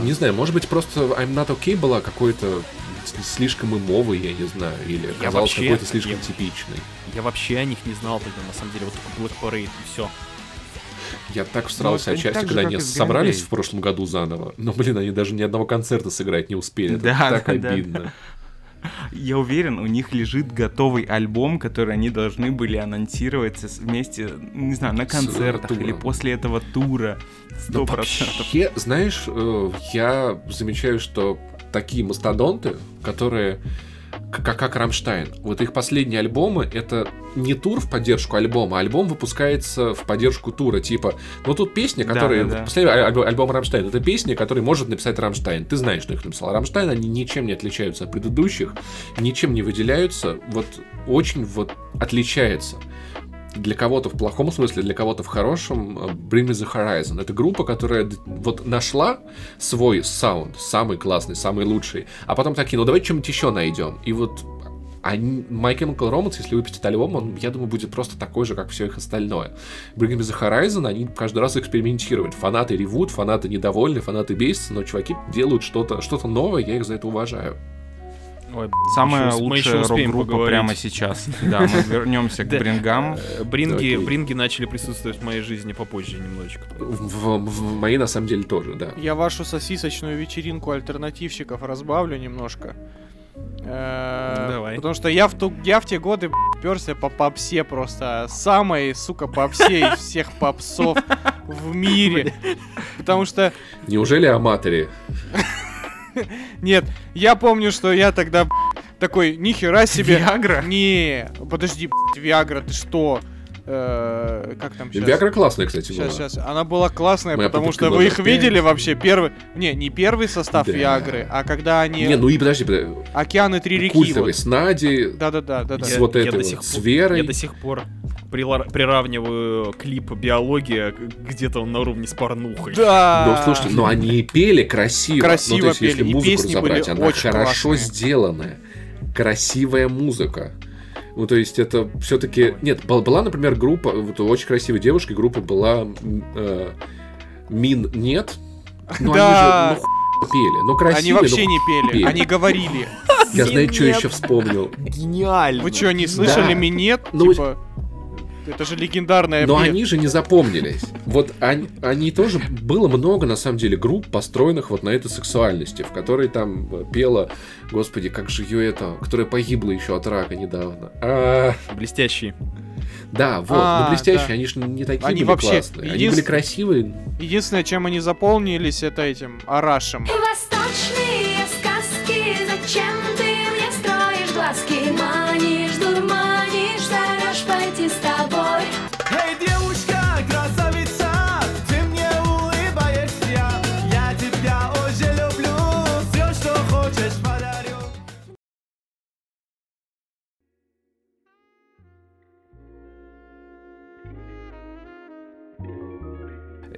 Speaker 4: Не знаю, может быть просто I'm Not Okay была какой-то слишком имовой, я не знаю, или
Speaker 3: Я
Speaker 4: казалось
Speaker 3: вообще-
Speaker 4: какой-то слишком
Speaker 3: я-
Speaker 4: типичной.
Speaker 3: Я вообще о них не знал тогда, на самом деле, вот только Black Parade и все.
Speaker 4: Я так всрался
Speaker 6: Ну,
Speaker 4: отчасти,
Speaker 6: же,
Speaker 4: когда они собрались в прошлом году заново. Но, блин, они даже ни одного концерта сыграть не успели. Это
Speaker 6: Да,
Speaker 4: так
Speaker 6: да, да.
Speaker 4: обидно.
Speaker 6: Я уверен, у них лежит готовый альбом, который они должны были анонсировать вместе, не знаю, на концертах или после этого тура. Сто процентов.
Speaker 4: вообще, знаешь, э, я замечаю, что такие мастодонты, которые как, как Рамштайн. Вот их последние альбомы это не тур в поддержку альбома, а альбом выпускается в поддержку тура. Типа, ну тут песня,
Speaker 6: Да,
Speaker 4: которая...
Speaker 6: да, да.
Speaker 4: Последний аль- альбом Рамштайн, это песня, который может написать Рамштайн. Ты знаешь, что их написал Рамштайн, они ничем не отличаются от предыдущих, ничем не выделяются, вот очень вот отличается для кого-то в плохом смысле, для кого-то в хорошем, э, Bring Me The Horizon. Это группа, которая вот нашла свой саунд, самый классный, самый лучший, а потом такие, ну давайте что-нибудь еще найдем. И вот они, My Chemical Romance, если выпустят альбом, он, я думаю, будет просто такой же, как все их остальное. Bring Me The Horizon, они каждый раз экспериментируют. Фанаты ревут, фанаты недовольны, фанаты бесятся, но чуваки делают что-то что новое, я их за это уважаю.
Speaker 3: Ой,
Speaker 6: Самая
Speaker 3: еще-
Speaker 6: лучшая рок-группа
Speaker 3: поговорить.
Speaker 6: прямо сейчас. Да, мы вернемся к. Брингам.
Speaker 3: Э, Бринги, бринги начали присутствовать в моей жизни попозже немножечко.
Speaker 4: В, в- в моей, на самом деле, тоже, да.
Speaker 2: Я вашу сосисочную вечеринку альтернативщиков разбавлю немножко. Э,
Speaker 3: Давай.
Speaker 2: Потому что я в, ту, я в те годы перся по попсе просто. Самой, сука, попсе из всех попсов в мире. Потому что,
Speaker 4: Неужели Аматори?
Speaker 2: нет, я помню, что я тогда такой, нихера себе.
Speaker 6: Виагра?
Speaker 2: Не, подожди, Виагра, ты что? Э, как там сейчас?
Speaker 4: Виагра классная, кстати, была.
Speaker 2: Сейчас, сейчас. Она была классная,
Speaker 4: Моя
Speaker 2: потому что
Speaker 4: была
Speaker 2: вы их
Speaker 4: опять.
Speaker 2: видели вообще первый... Не, не первый состав
Speaker 4: Да.
Speaker 2: Виагры, а когда они...
Speaker 4: Не, ну и подожди, подожди.
Speaker 2: Океаны три реки.
Speaker 4: культовый
Speaker 2: вот.
Speaker 4: с Нади,
Speaker 2: Да-да-да, да-да.
Speaker 4: с вот
Speaker 3: я
Speaker 4: этой
Speaker 3: до
Speaker 4: вот,
Speaker 3: сих
Speaker 4: с
Speaker 3: пор-
Speaker 4: Верой.
Speaker 3: Я до сих пор приравниваю клип «Биология» где-то он на уровне с порнухой.
Speaker 2: Да.
Speaker 4: Ну, слушайте, но они пели красиво.
Speaker 2: Красиво
Speaker 4: ну, то есть, если
Speaker 2: пели, и
Speaker 4: музыку разобрать, она
Speaker 2: очень
Speaker 4: хорошо
Speaker 2: классные.
Speaker 4: сделанная. Красивая музыка. Ну, то есть, это все-таки... Нет, был- была, например, группа, вот у очень красивой девушки группа была э, Мин Нет. Ну,
Speaker 2: Да.
Speaker 4: они же, ну, хуй пели. Ну, красиво,
Speaker 2: Они вообще
Speaker 4: ну,
Speaker 2: не пели,
Speaker 4: пели.
Speaker 2: они говорили.
Speaker 4: Я знаю, что еще вспомнил.
Speaker 3: Гениально.
Speaker 2: Вы что, не слышали
Speaker 4: Да.
Speaker 2: минет?
Speaker 4: Ну,
Speaker 2: Типа, это же легендарная
Speaker 4: Но они же не запомнились. Вот они, они тоже... Было много, на самом деле, групп, построенных вот на этой сексуальности, в которой там пела... Господи, как же ее это... Которая погибла еще от рака недавно. А,
Speaker 3: Блестящий.
Speaker 4: да, вот.
Speaker 2: А,
Speaker 4: ну, блестящие,
Speaker 2: да.
Speaker 4: они же не такие
Speaker 2: Они
Speaker 4: были
Speaker 2: вообще
Speaker 4: классные. Они
Speaker 2: единс-
Speaker 4: были красивые.
Speaker 2: Единственное, чем они заполнились, это этим арашем.
Speaker 8: Восточные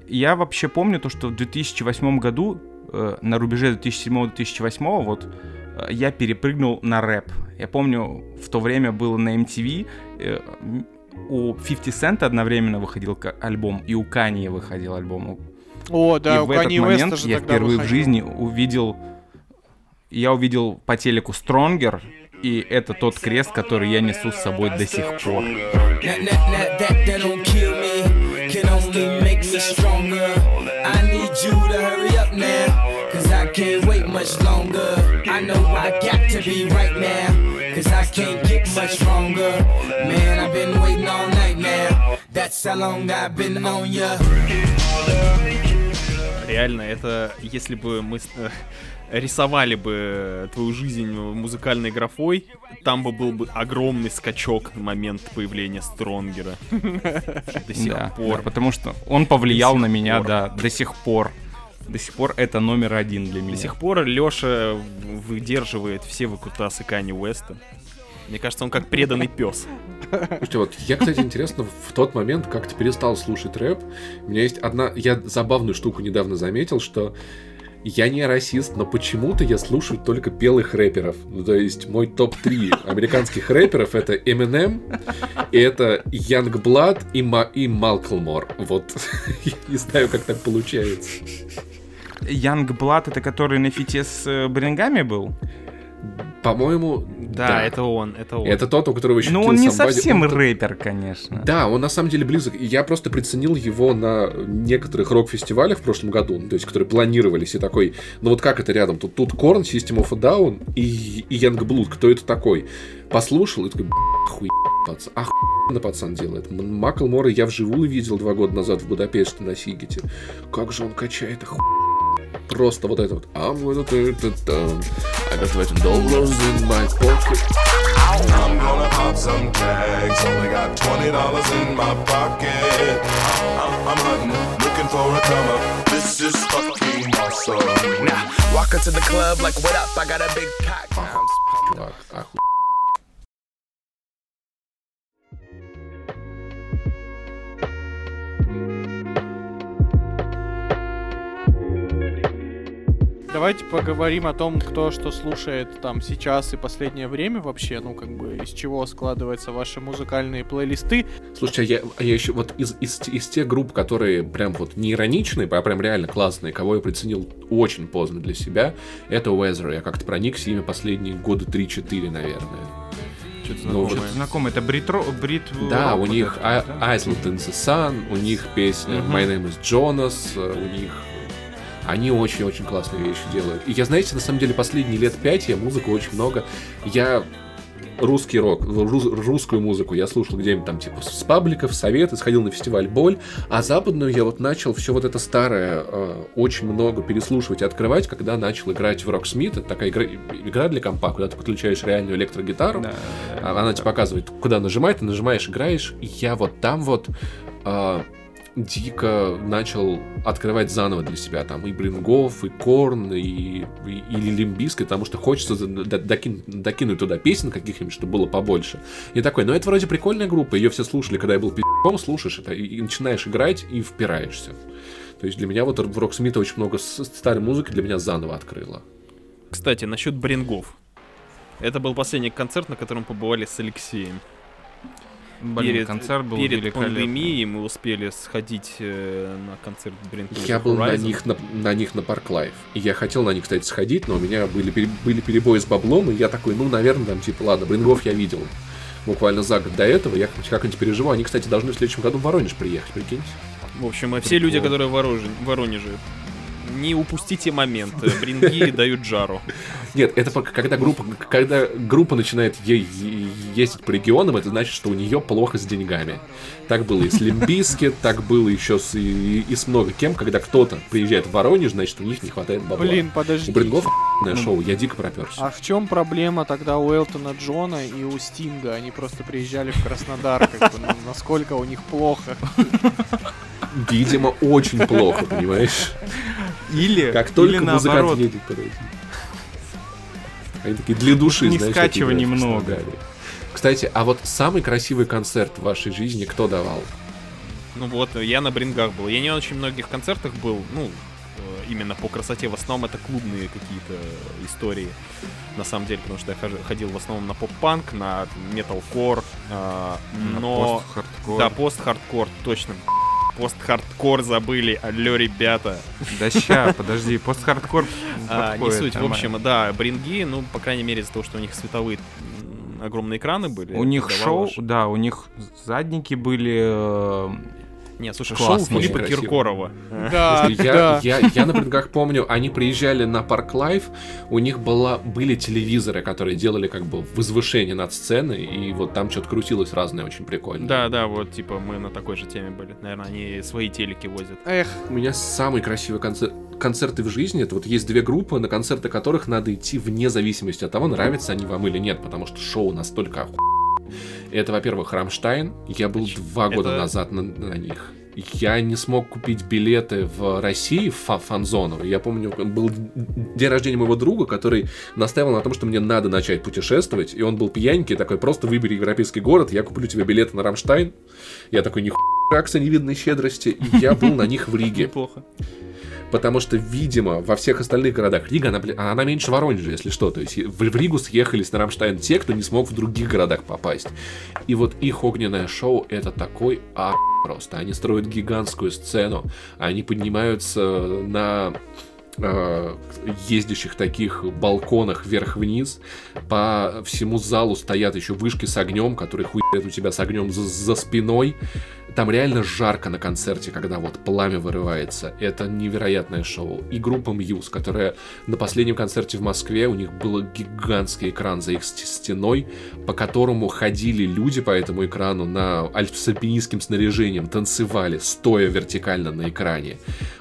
Speaker 6: я вообще помню то, что в 2008 году, э, на рубеже 2007-2008, вот, э, я перепрыгнул на рэп. Я помню, в то время было на MTV, э, м, у 50 Cent одновременно выходил альбом, и у Канье выходил альбом.
Speaker 2: О, да,
Speaker 6: и
Speaker 2: у
Speaker 6: в этот
Speaker 2: Kanye West
Speaker 6: момент я впервые в
Speaker 2: выходил.
Speaker 6: жизни увидел... Я увидел по телеку Stronger, и это тот крест, который я несу с собой до сих пор.
Speaker 9: Much longer. I know I got to be right now, cause I can't get much stronger. Man, I've been waiting all night now, that's how long I've been on ya.
Speaker 3: Реально, это если бы мы э, рисовали бы твою жизнь музыкальной графой, там бы был бы огромный скачок на момент появления Стронгера. До сих
Speaker 6: Да,
Speaker 3: пор.
Speaker 6: да, потому что он повлиял на меня,
Speaker 3: пор.
Speaker 6: да, до сих пор. До сих пор это номер один для меня.
Speaker 3: До сих пор Леша выдерживает все выкрутасы Кани Уэста. Мне кажется, он как преданный пес.
Speaker 4: Слушайте, вот я, кстати, интересно, в тот момент как-то перестал слушать рэп. У меня есть одна... Я забавную штуку недавно заметил, что я не расист, но почему-то я слушаю только белых рэперов. Ну, то есть мой топ-3 американских рэперов это Eminem, и это Youngblood и, Ма- и Малкольмор. Вот. Я не знаю, как так получается.
Speaker 6: Янг Блад, это который на фите с э, Брингами был?
Speaker 4: По-моему,
Speaker 3: Да, это он, это он.
Speaker 4: Это тот, у которого еще
Speaker 6: Ну,
Speaker 4: Kill
Speaker 6: он не
Speaker 4: Somebody.
Speaker 6: совсем
Speaker 4: Он-
Speaker 6: рэпер, конечно.
Speaker 4: Да, он на самом деле близок. И Я просто приценил его на некоторых рок-фестивалях в прошлом году, ну, то есть, которые планировались, и такой, ну вот как это рядом? Тут, тут Корн, System of a Down и, и Youngblood. Кто это такой? Послушал и такой, хуй пацан. Охуенно пацан делает. М- Маклмора я вживую видел два года назад в Будапеште на Сигете. Как же он качает оху... Просто вот это вот. I'm gonna take it down. I got $20 in my pocket.
Speaker 10: I'm gonna pop some tags. Only got twenty dollars in my pocket. I'm, I'm hunting, looking for a come up. This is fucking awesome.
Speaker 9: Now, walk into the club like, what up? I got a big cock. Now I'm just pumping
Speaker 4: Чувак, оху...
Speaker 2: Давайте поговорим о том, кто что слушает там сейчас и последнее время вообще, ну как бы из чего складываются ваши музыкальные плейлисты.
Speaker 4: Слушайте, а я, а я еще вот из, из, из тех групп, которые прям вот не ироничные, а прям реально классные, кого я приценил очень поздно для себя, это Weather. Я как-то проникся ими последние года 3-4, наверное.
Speaker 3: Что-то
Speaker 4: Ну,
Speaker 3: знакомое.
Speaker 6: Знакомый, это Брит, Ро- Брит
Speaker 4: Да, у
Speaker 6: вот
Speaker 4: них
Speaker 6: это,
Speaker 4: I-
Speaker 6: да?
Speaker 4: Island in the Sun, у них песня. My Name is Jonas, э, у них... Они очень-очень классные вещи делают. И я, знаете, на самом деле последние лет пять я музыку очень много... Я русский рок, рус- русскую музыку я слушал где-нибудь там типа с пабликов, советы, сходил на фестиваль Боль, а западную я вот начал все вот это старое э, очень много переслушивать и открывать, когда начал играть в Rocksmith. Это такая игра, игра для компа, куда ты подключаешь реальную электрогитару,
Speaker 6: Да,
Speaker 4: Она тебе показывает, куда нажимать, ты нажимаешь, играешь. И я вот там вот, а, дико начал открывать заново для себя. Там и Брингов, и Korn, и, и, и Limp Bizkit, потому что хочется за- д- докин- докинуть туда песен каких-нибудь, чтобы было побольше. И такой, ну это вроде прикольная группа, ее все слушали, когда я был пи***ком, слушаешь это и, и начинаешь играть и впираешься. То есть для меня вот Rocksmith'а очень много старой музыки для меня заново открыло.
Speaker 3: Кстати, насчет Брингов. Это был последний концерт, на котором побывали с Алексеем.
Speaker 6: Блин,
Speaker 3: перед,
Speaker 6: концерт был
Speaker 3: перед пандемией мы успели сходить э, на концерт Bring
Speaker 4: Я был на них на, на них на Park Live. И я хотел на них, кстати, сходить, но у меня были, были перебои с баблом, и я такой, ну, наверное, там, типа, ладно, Брингов я видел. Буквально за год до этого, я как-нибудь переживу. Они, кстати, должны в следующем году в Воронеж приехать, прикиньте.
Speaker 3: В общем, э, все люди, которые в Воронеже, в Воронеже, не упустите момент. Бринги дают жару.
Speaker 4: Нет, это когда группа, когда группа начинает е- е- ездить по регионам, это значит, что у нее плохо с деньгами. Так было и с Лимбиске, так было еще с, и, и с много кем, когда кто-то приезжает в Воронеж, значит, у них не хватает бабла.
Speaker 2: Блин,
Speaker 4: У
Speaker 2: подожди.
Speaker 4: Брингов охуенное шоу, я дико проперся.
Speaker 2: А в чем проблема тогда у Элтона Джона и у Стинга? Они просто приезжали в Краснодар, как бы, ну, насколько у них плохо.
Speaker 4: Видимо, очень плохо, понимаешь?
Speaker 6: Или,
Speaker 4: Как
Speaker 6: или
Speaker 4: только музыкант
Speaker 6: наоборот,
Speaker 4: едет по этим. Они такие для души,
Speaker 6: Не
Speaker 4: знаешь,
Speaker 6: скачивай немного.
Speaker 4: Кстати, а вот самый красивый концерт в вашей жизни кто давал?
Speaker 3: Ну вот, я на брингах был. Я не на очень многих концертах был, ну, э, именно по красоте. В основном это клубные какие-то истории, на самом деле, потому что я ходил в основном на поп-панк, на металкор, э,
Speaker 6: На
Speaker 3: но...
Speaker 6: пост-хардкор.
Speaker 3: Да, пост-хардкор, точно. Пост-хардкор забыли, алло, ребята.
Speaker 6: Да ща, подожди, пост-хардкор
Speaker 3: А, не суть, в общем, да, бринги, ну, по крайней мере, из-за того, что у них световые огромные экраны были.
Speaker 6: У них шоу, да, у них задники были...
Speaker 3: Нет, слушай,
Speaker 6: классные,
Speaker 3: шоу Филиппа
Speaker 4: красиво.
Speaker 3: Киркорова.
Speaker 2: Да,
Speaker 4: я,
Speaker 2: да.
Speaker 4: я, я на брингах помню, они приезжали на Park Live, у них была, были телевизоры, которые делали как бы возвышение над сценой, и вот там что-то крутилось разное, очень прикольно.
Speaker 3: Да, да, вот, типа, мы на такой же теме были. Наверное, они свои телеки возят.
Speaker 2: Эх,
Speaker 4: У меня самый красивый концерт, концерты в жизни, это вот есть две группы, на концерты которых надо идти вне зависимости от того, нравятся они вам или нет, потому что шоу настолько оху... Это, во-первых, Рамштайн. Я был два года
Speaker 3: Это-
Speaker 4: назад на, на них. Я не смог купить билеты в России, в фа- фан-зону. Я помню, был день рождения моего друга, который настаивал на том, что мне надо начать путешествовать. И он был пьяненький, такой, просто выбери европейский город, я куплю тебе билеты на Рамштайн. Я такой, нихуя, акция невиданной щедрости. И я был на них в Риге.
Speaker 3: Неплохо.
Speaker 4: Потому что, видимо, во всех остальных городах Рига, она, она меньше Воронежа, если что. То есть в, в Ригу съехались на Рамштайн те, кто не смог в других городах попасть. И вот их огненное шоу это такой а просто. Они строят гигантскую сцену, они поднимаются на э, ездящих таких балконах вверх-вниз. По всему залу стоят еще вышки с огнем, которые хуят у тебя с огнем за, за спиной. Там реально жарко на концерте, когда вот пламя вырывается. Это невероятное шоу. И группа Мьюз, которая на последнем концерте в Москве, у них был гигантский экран за их ст- стеной, по которому ходили люди по этому экрану на альп- с альпинистским снаряжением, танцевали, стоя вертикально на экране.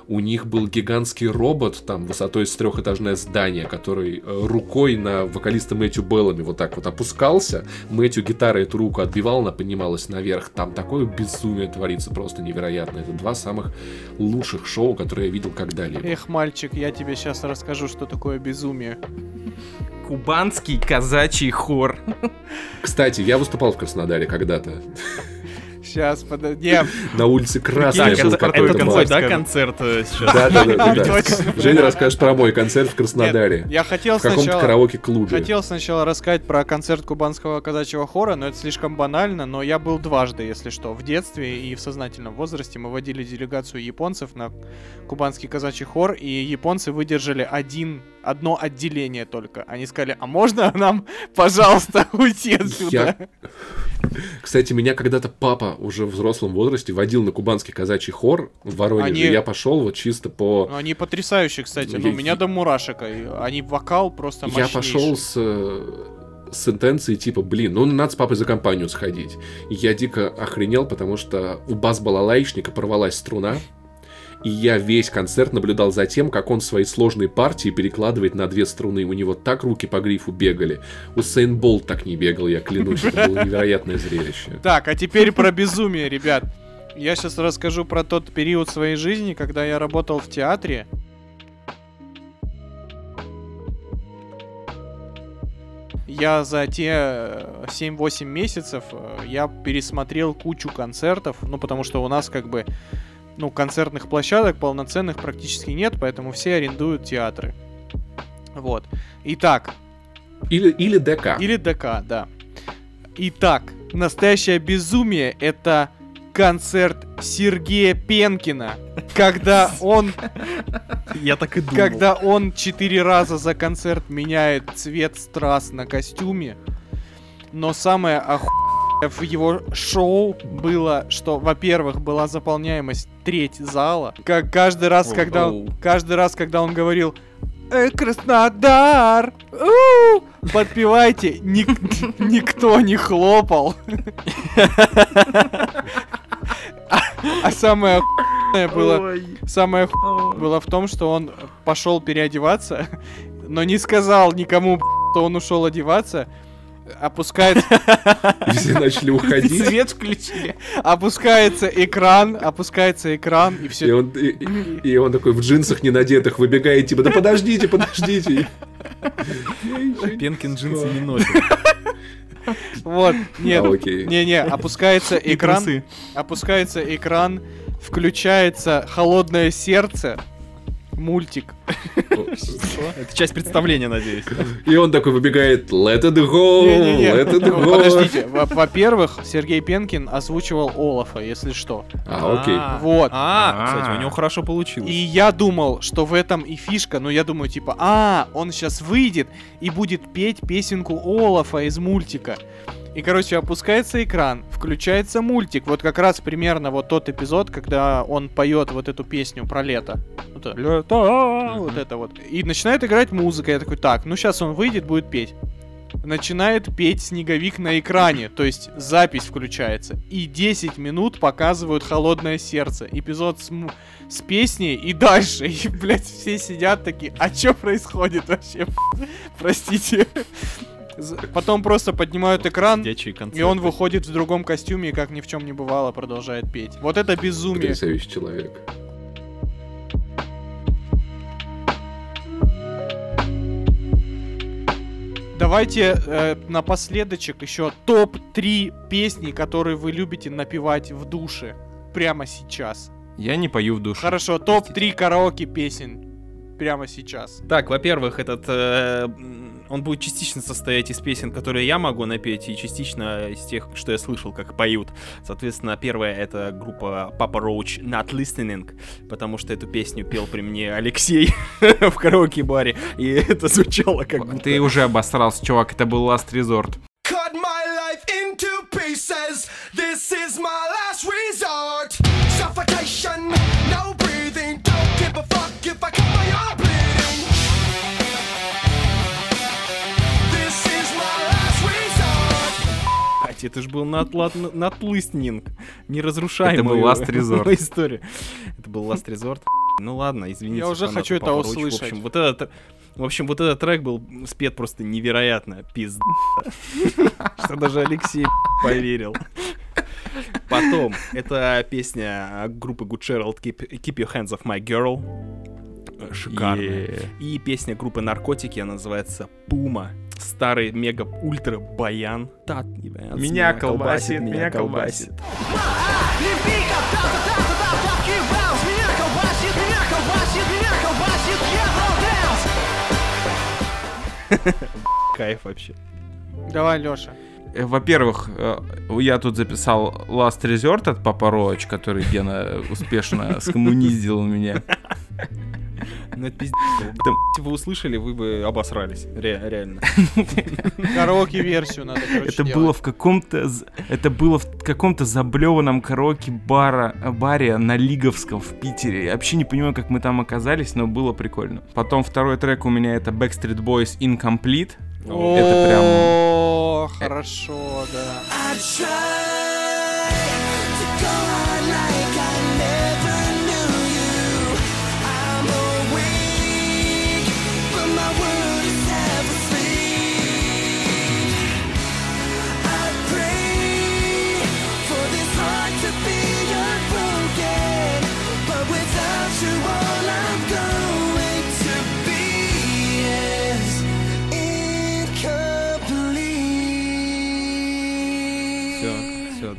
Speaker 4: У них был гигантский робот, там, высотой с трехэтажное здание, который э, рукой на вокалиста Мэтью Беллами вот так вот опускался. Мэтью гитарой эту руку отбивал, она поднималась наверх. Там такое безумие творится просто невероятно. Это два самых лучших шоу, которые я видел когда-либо.
Speaker 2: эх, мальчик, я тебе сейчас расскажу, что такое безумие.
Speaker 6: Кубанский казачий хор.
Speaker 4: Кстати, я выступал в Краснодаре когда-то.
Speaker 2: Сейчас, подожди. Не,
Speaker 4: На улице Красная был какой-то
Speaker 3: какой,
Speaker 4: бар.
Speaker 3: да, концерт э, сейчас?
Speaker 4: Да, да, да. Женя расскажет про мой концерт в Краснодаре.
Speaker 2: Я хотел
Speaker 4: В каком-то
Speaker 2: сначала...
Speaker 4: караоке-клубе.
Speaker 2: Хотел сначала рассказать про концерт кубанского казачьего хора, но это слишком банально, но я был дважды, если что. В детстве и в сознательном возрасте мы водили делегацию японцев на кубанский казачий хор, и японцы выдержали один, одно отделение только. Они сказали, а можно нам, пожалуйста, уйти отсюда?
Speaker 4: Я- Кстати, меня когда-то папа уже в взрослом возрасте водил на кубанский казачий хор в Воронеже.
Speaker 2: Они-
Speaker 4: Я пошел вот чисто по...
Speaker 2: Они потрясающие, кстати.
Speaker 4: Ну,
Speaker 2: у
Speaker 4: я-
Speaker 2: меня до мурашек. Они вокал просто
Speaker 4: Я
Speaker 2: мощнейший.
Speaker 4: пошел с, с интенцией типа, блин, ну надо с папой за компанию сходить. И я дико охренел, потому что у бас-балалайчника порвалась струна. И я весь концерт наблюдал за тем, как он свои сложные партии перекладывает на две струны. У него так руки по грифу бегали. У Сейн Болт так не бегал, я клянусь. Это было невероятное зрелище.
Speaker 2: Так, а теперь про безумие, ребят. Я сейчас расскажу про тот период своей жизни, когда я работал в театре. Я за те э, 7-8 месяцев э, я пересмотрел кучу концертов, ну потому что у нас как бы ну концертных площадок полноценных практически нет, поэтому все арендуют театры. Вот. Итак,
Speaker 4: Или, или ДК.
Speaker 2: или ДК, да. Итак, настоящее безумие это концерт Сергея Пенкина, когда он,
Speaker 3: Я так и думал.
Speaker 2: когда он четыре раза за концерт меняет цвет страз на костюме. Но самое охуенное в его шоу было, что, во-первых, была заполняемость треть зала. Как каждый раз, когда он, каждый раз, когда он говорил «Эй, Краснодар! У! Подпевайте!» ник- Никто не хлопал. А, а самое охуенное было, самое охуенное было в том, что он пошел переодеваться, но не сказал никому, что он ушел одеваться. Опускается,
Speaker 4: И все начали уходить.
Speaker 6: Свет включили.
Speaker 2: опускается экран, опускается экран, и
Speaker 4: И
Speaker 2: все.
Speaker 4: он, и, и- и он такой в джинсах не надетых выбегает, типа, да подождите, подождите.
Speaker 3: Пенкин джинсы не носит.
Speaker 2: Вот, нет,
Speaker 4: А,
Speaker 2: не-не, опускается
Speaker 3: И
Speaker 2: экран, опускается экран, включается холодное сердце, мультик.
Speaker 3: Это часть представления, надеюсь.
Speaker 4: И он такой выбегает, let it go, let it go.
Speaker 2: подождите, во- во-первых, Сергей Пенкин озвучивал Олафа, если что.
Speaker 4: А, окей.
Speaker 2: Вот.
Speaker 3: А, кстати, у него хорошо
Speaker 2: И
Speaker 3: получилось.
Speaker 2: я думал, что в этом и фишка, но я думаю, типа, а, он сейчас выйдет и будет петь песенку Олафа из мультика. И, короче, опускается экран, включается мультик. Вот как раз примерно вот тот эпизод, когда он поет вот эту песню про лето. Вот это, лето, вот это вот. И начинает играть музыка. Я такой, так, ну сейчас он выйдет, будет петь. Начинает петь снеговик на экране, то есть запись включается. И 10 минут показывают холодное сердце. Эпизод с, с песней и дальше. И, блядь, все сидят такие, а что происходит вообще? Простите. Потом просто поднимают экран, и он выходит в другом костюме и как ни в чем не бывало продолжает петь. Вот это безумие.
Speaker 4: Потрясающий человек.
Speaker 2: Давайте э, напоследочек еще топ-3 песни, которые вы любите напевать в душе. Прямо сейчас.
Speaker 6: Я не пою в душе.
Speaker 2: Хорошо, топ-3 караоке песен. Прямо сейчас.
Speaker 3: Так, во-первых, этот... э, он будет частично состоять из песен, которые я могу напеть, и частично из тех, что я слышал, как поют. Соответственно, первая — это группа Papa Roach Not Listening, потому что эту песню пел при мне Алексей в караоке-баре, и это звучало как будто...
Speaker 6: Ты уже обосрался, чувак, это был Last Resort.
Speaker 7: Cut my life into pieces. This is my last resort. Suffocation,
Speaker 3: Блядь, это же был Listening. Неразрушаемая
Speaker 6: Это был Last Resort.
Speaker 3: история. Это был Last Resort. Ну ладно, извините.
Speaker 2: Я уже хочу это услышать.
Speaker 3: В общем, вот этот... В общем, вот этот трек был спет просто невероятно пизда. Что даже Алексей поверил. Потом, это песня группы Good Gerald Keep, Keep Your Hands Off My Girl. Э, Шикарная.
Speaker 6: Е.
Speaker 3: И песня группы Наркотики, она называется Пума. Старый мега-ультра баян. Тат, ебать,
Speaker 6: Меня колбасит, меня колбасит.
Speaker 3: Кайф вообще.
Speaker 2: Давай, Лёша.
Speaker 6: Э, Во-первых, э, я тут записал Last Resort от Папа Роач, который Гена успешно скоммуниздил у меня.
Speaker 3: Ну это пиздец. Если вы услышали, вы бы обосрались. Ре- реально.
Speaker 2: Караоке-версию надо, короче,
Speaker 6: Это
Speaker 2: делать.
Speaker 6: было в каком-то, это было в каком-то заблеванном караоке бара, баре на Лиговском в Питере. Я вообще не понимаю, как мы там оказались, но было прикольно. Потом второй трек у меня это Backstreet Boys Incomplete. Это прям
Speaker 2: О, хорошо, да.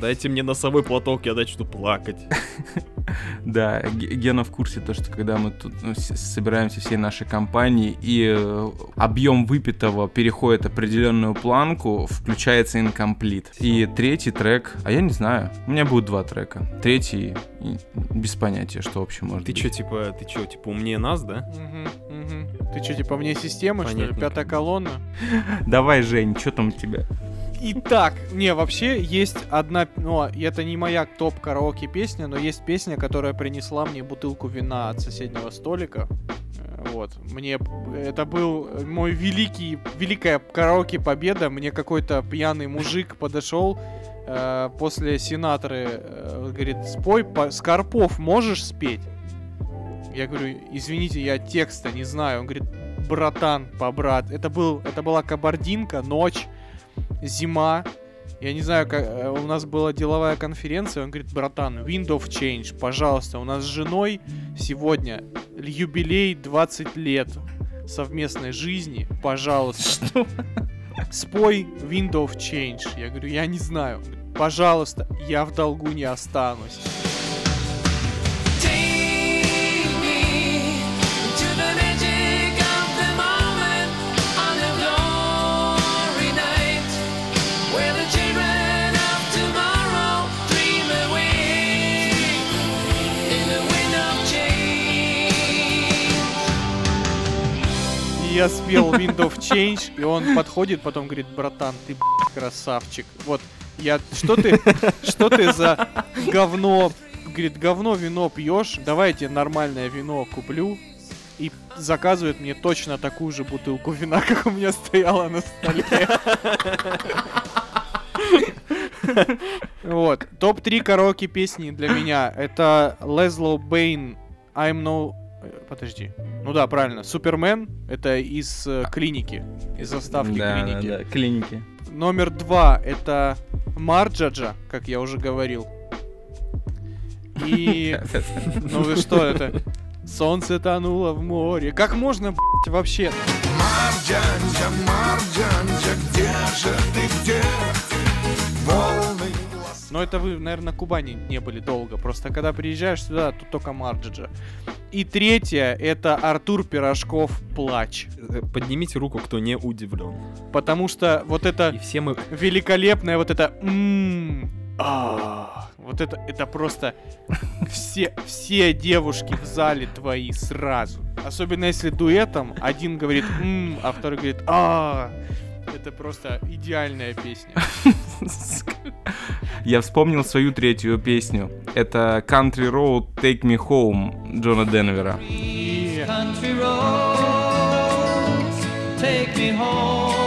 Speaker 3: Дайте мне носовой платок, я начну плакать.
Speaker 6: Да, Ге- Гена в курсе то, что когда мы тут ну, собираемся всей нашей компании и э, объем выпитого переходит определенную планку, включается инкомплит. И третий трек, а я не знаю, у меня будет два трека. Третий без понятия, что вообще может
Speaker 3: Ты чё, типа, ты чё, типа умнее нас, да?
Speaker 2: Ты что, типа вне системы, что ли? Пятая колонна?
Speaker 6: Давай, Жень, что там у тебя?
Speaker 2: Итак, не, вообще есть одна, и это не моя топ караоке песня, но есть песня, которая принесла мне бутылку вина от соседнего столика. Э, Вот, мне это был мой великий, великая караоке победа. Мне какой-то пьяный мужик подошел э, после сенаторы, э, говорит, спой, по- Скорпов можешь спеть? Я говорю, извините, я текста не знаю. Он говорит, братан, по брат. Это был, это была кабардинка, ночь зима. Я не знаю, как э, у нас была деловая конференция. Он говорит, братан, wind of change, пожалуйста. У нас с женой сегодня юбилей 20 лет совместной жизни. Пожалуйста. спой Window of Change. Я говорю, я не знаю. Пожалуйста, я в долгу не останусь. Я спел Window of Change, и он подходит, потом говорит, братан, ты красавчик. Вот, я, что ты, что ты за говно, говорит, говно вино пьешь, давай я тебе нормальное вино куплю. И заказывает мне точно такую же бутылку вина, как у меня стояла на столе. Вот. Топ-3 караоке песни для меня. Это Лезло Бейн I'm No... Подожди. Ну да, правильно. Супермен. Это из э, клиники. Из заставки
Speaker 6: Да, да,
Speaker 2: клиники.
Speaker 6: да, клиники.
Speaker 2: Номер два это Марджаджа, как я уже говорил. И... Ну вы что это? Солнце тонуло в море. Как можно, блядь, вообще?
Speaker 10: Марджанджа, Марджанджа, где же ты, где? Волны
Speaker 2: Но это вы, наверное, на Кубани не были долго. Просто когда приезжаешь сюда, тут только Марджаджа. И третье это Артур Пирожков «Плач».
Speaker 3: Э, Поднимите руку, кто не удивлен.
Speaker 2: Потому что вот это
Speaker 3: И все мы...
Speaker 2: великолепное вот это «м, а». вот это это просто все все девушки в зале твои сразу особенно если дуэтом один говорит «м», а второй говорит а это просто идеальная песня
Speaker 6: Я вспомнил свою третью песню. Это Country Road Take Me Home Джона Денвера.
Speaker 11: Country roads take me home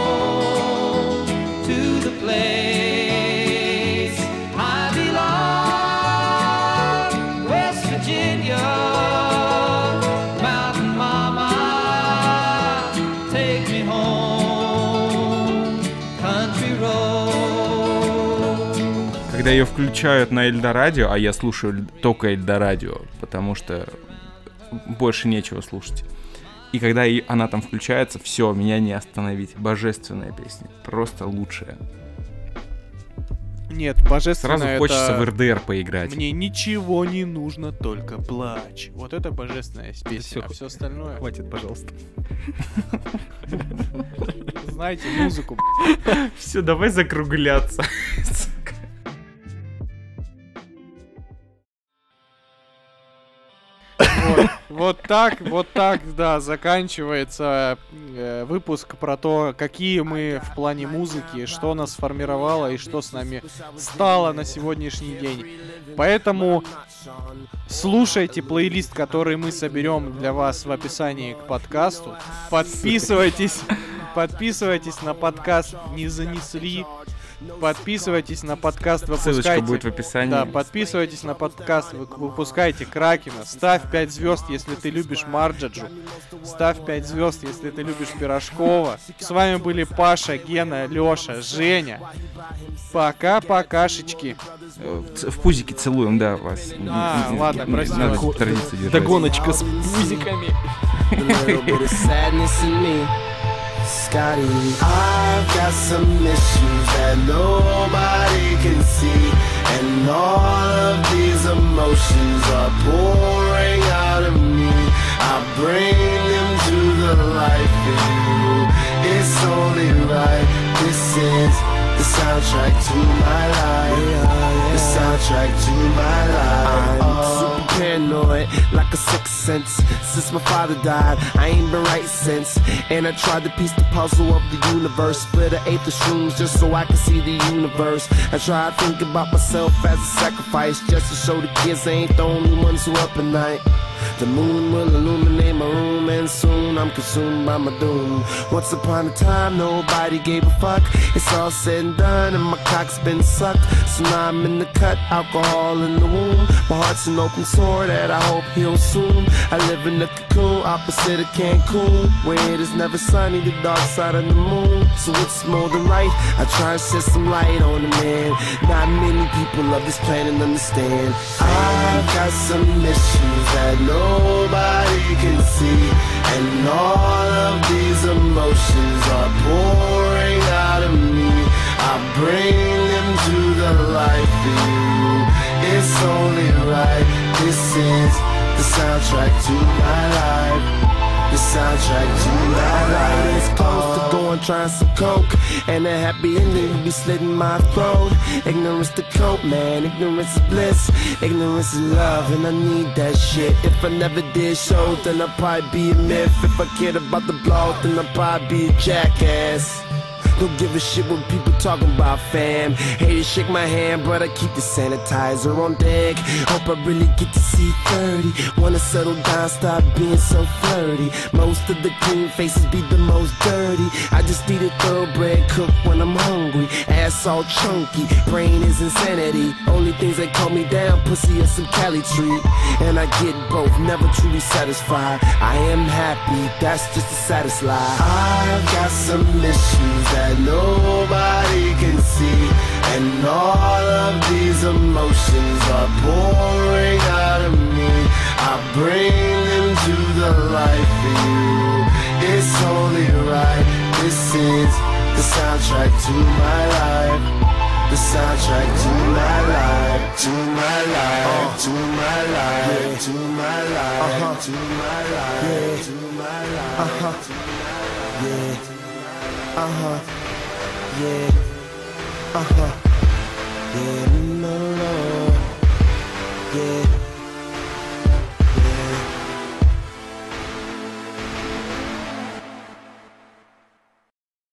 Speaker 6: Когда ее включают на Эльдорадио, а я слушаю только Эльдорадио, потому что больше нечего слушать. И когда и- она там включается, все, меня не остановить. Божественная песня. Просто лучшая.
Speaker 2: нет божественно
Speaker 6: Сразу хочется в
Speaker 2: это
Speaker 6: РДР поиграть.
Speaker 2: мне ничего не нужно только плач вот это божественная песня
Speaker 3: всё,
Speaker 2: а все остальное
Speaker 3: Хватит, пожалуйста.
Speaker 2: знаете музыку
Speaker 6: Все, давай закругляться.
Speaker 2: Вот, так, вот так, да, заканчивается э, выпуск про то, какие мы в плане музыки, что нас сформировало и что с нами стало на сегодняшний день. Поэтому слушайте плейлист, который мы соберем для вас в описании к подкасту. Подписывайтесь, подписывайтесь на подкаст «Не занесли». Подписывайтесь на подкаст,
Speaker 6: Ссылочка
Speaker 2: выпускайте.
Speaker 6: будет в описании.
Speaker 2: Да, подписывайтесь на подкаст, вы- выпускайте Кракена. Ставь 5 звезд, если ты любишь Марджаджу. Ставь 5 звезд, если ты любишь Пирожкова. С вами были Паша, Гена, Леша, Женя. Пока-покашечки.
Speaker 6: В пузике целуем, да, вас.
Speaker 2: А,
Speaker 6: Н- н-
Speaker 2: ладно, прости.
Speaker 3: Догоночка с пузиками.
Speaker 12: in. Scotty, I've got some issues that nobody can see. And all of these emotions are pouring out of me. I bring them to the light for you. It's only right. This is the soundtrack to my life. Soundtrack to my life. I'm super paranoid, like a sixth sense. Since my father died, I ain't been right since. And I tried to piece the puzzle of the universe. Split an eighth of shrooms just so I could see the universe. I tried to think about myself as a sacrifice, just to show the kids I ain't the only ones who up at night. The moon will illuminate my room, and soon I'm consumed by my doom. Once upon a time, nobody gave a fuck. It's all said and done, and my cock's been sucked. So now I'm in the cut, alcohol in the womb. My heart's an open sore that I hope heals soon. I live in the cocoon, opposite of Cancun, where it is never sunny, the dark side of the moon. So it's more than right. I try and shed some light on the man. Not many people of this planet understand. I've got some issues that nobody can see, and all of these emotions are pouring out of me. I bring to the light for you. It's only right. This is the soundtrack to my life. The soundtrack to my life. It's close to going trying some coke, and a happy ending be slitting my throat. Ignorance to cope, man. Ignorance is bliss. Ignorance is love, and I need that shit. If I never did show, then I'd probably be a myth. If I cared about the blog, then I'd probably be a jackass. Don't give a shit what people talking about, fam. Haters shake my hand, but I keep the sanitizer on deck. Hope I really get to see 30. Wanna settle down, stop being so flirty. Most of the clean faces be the most dirty. I just need a thoroughbred cook when I'm hungry. Ass all chunky, brain is insanity. Only things that calm me down, pussy and some Cali treat. And I get both, never truly satisfied. I am happy, that's just saddest lie. I've got some issues that nobody can see. And all of these emotions are pouring out of me. I bring them to the light for you. It's only right. This is the soundtrack to my life. The soundtrack to my life, to my life, to my life, to my life, to my life, to my life, uh-huh. yeah, uh-huh, yeah, uh-huh, yeah, no, no, yeah.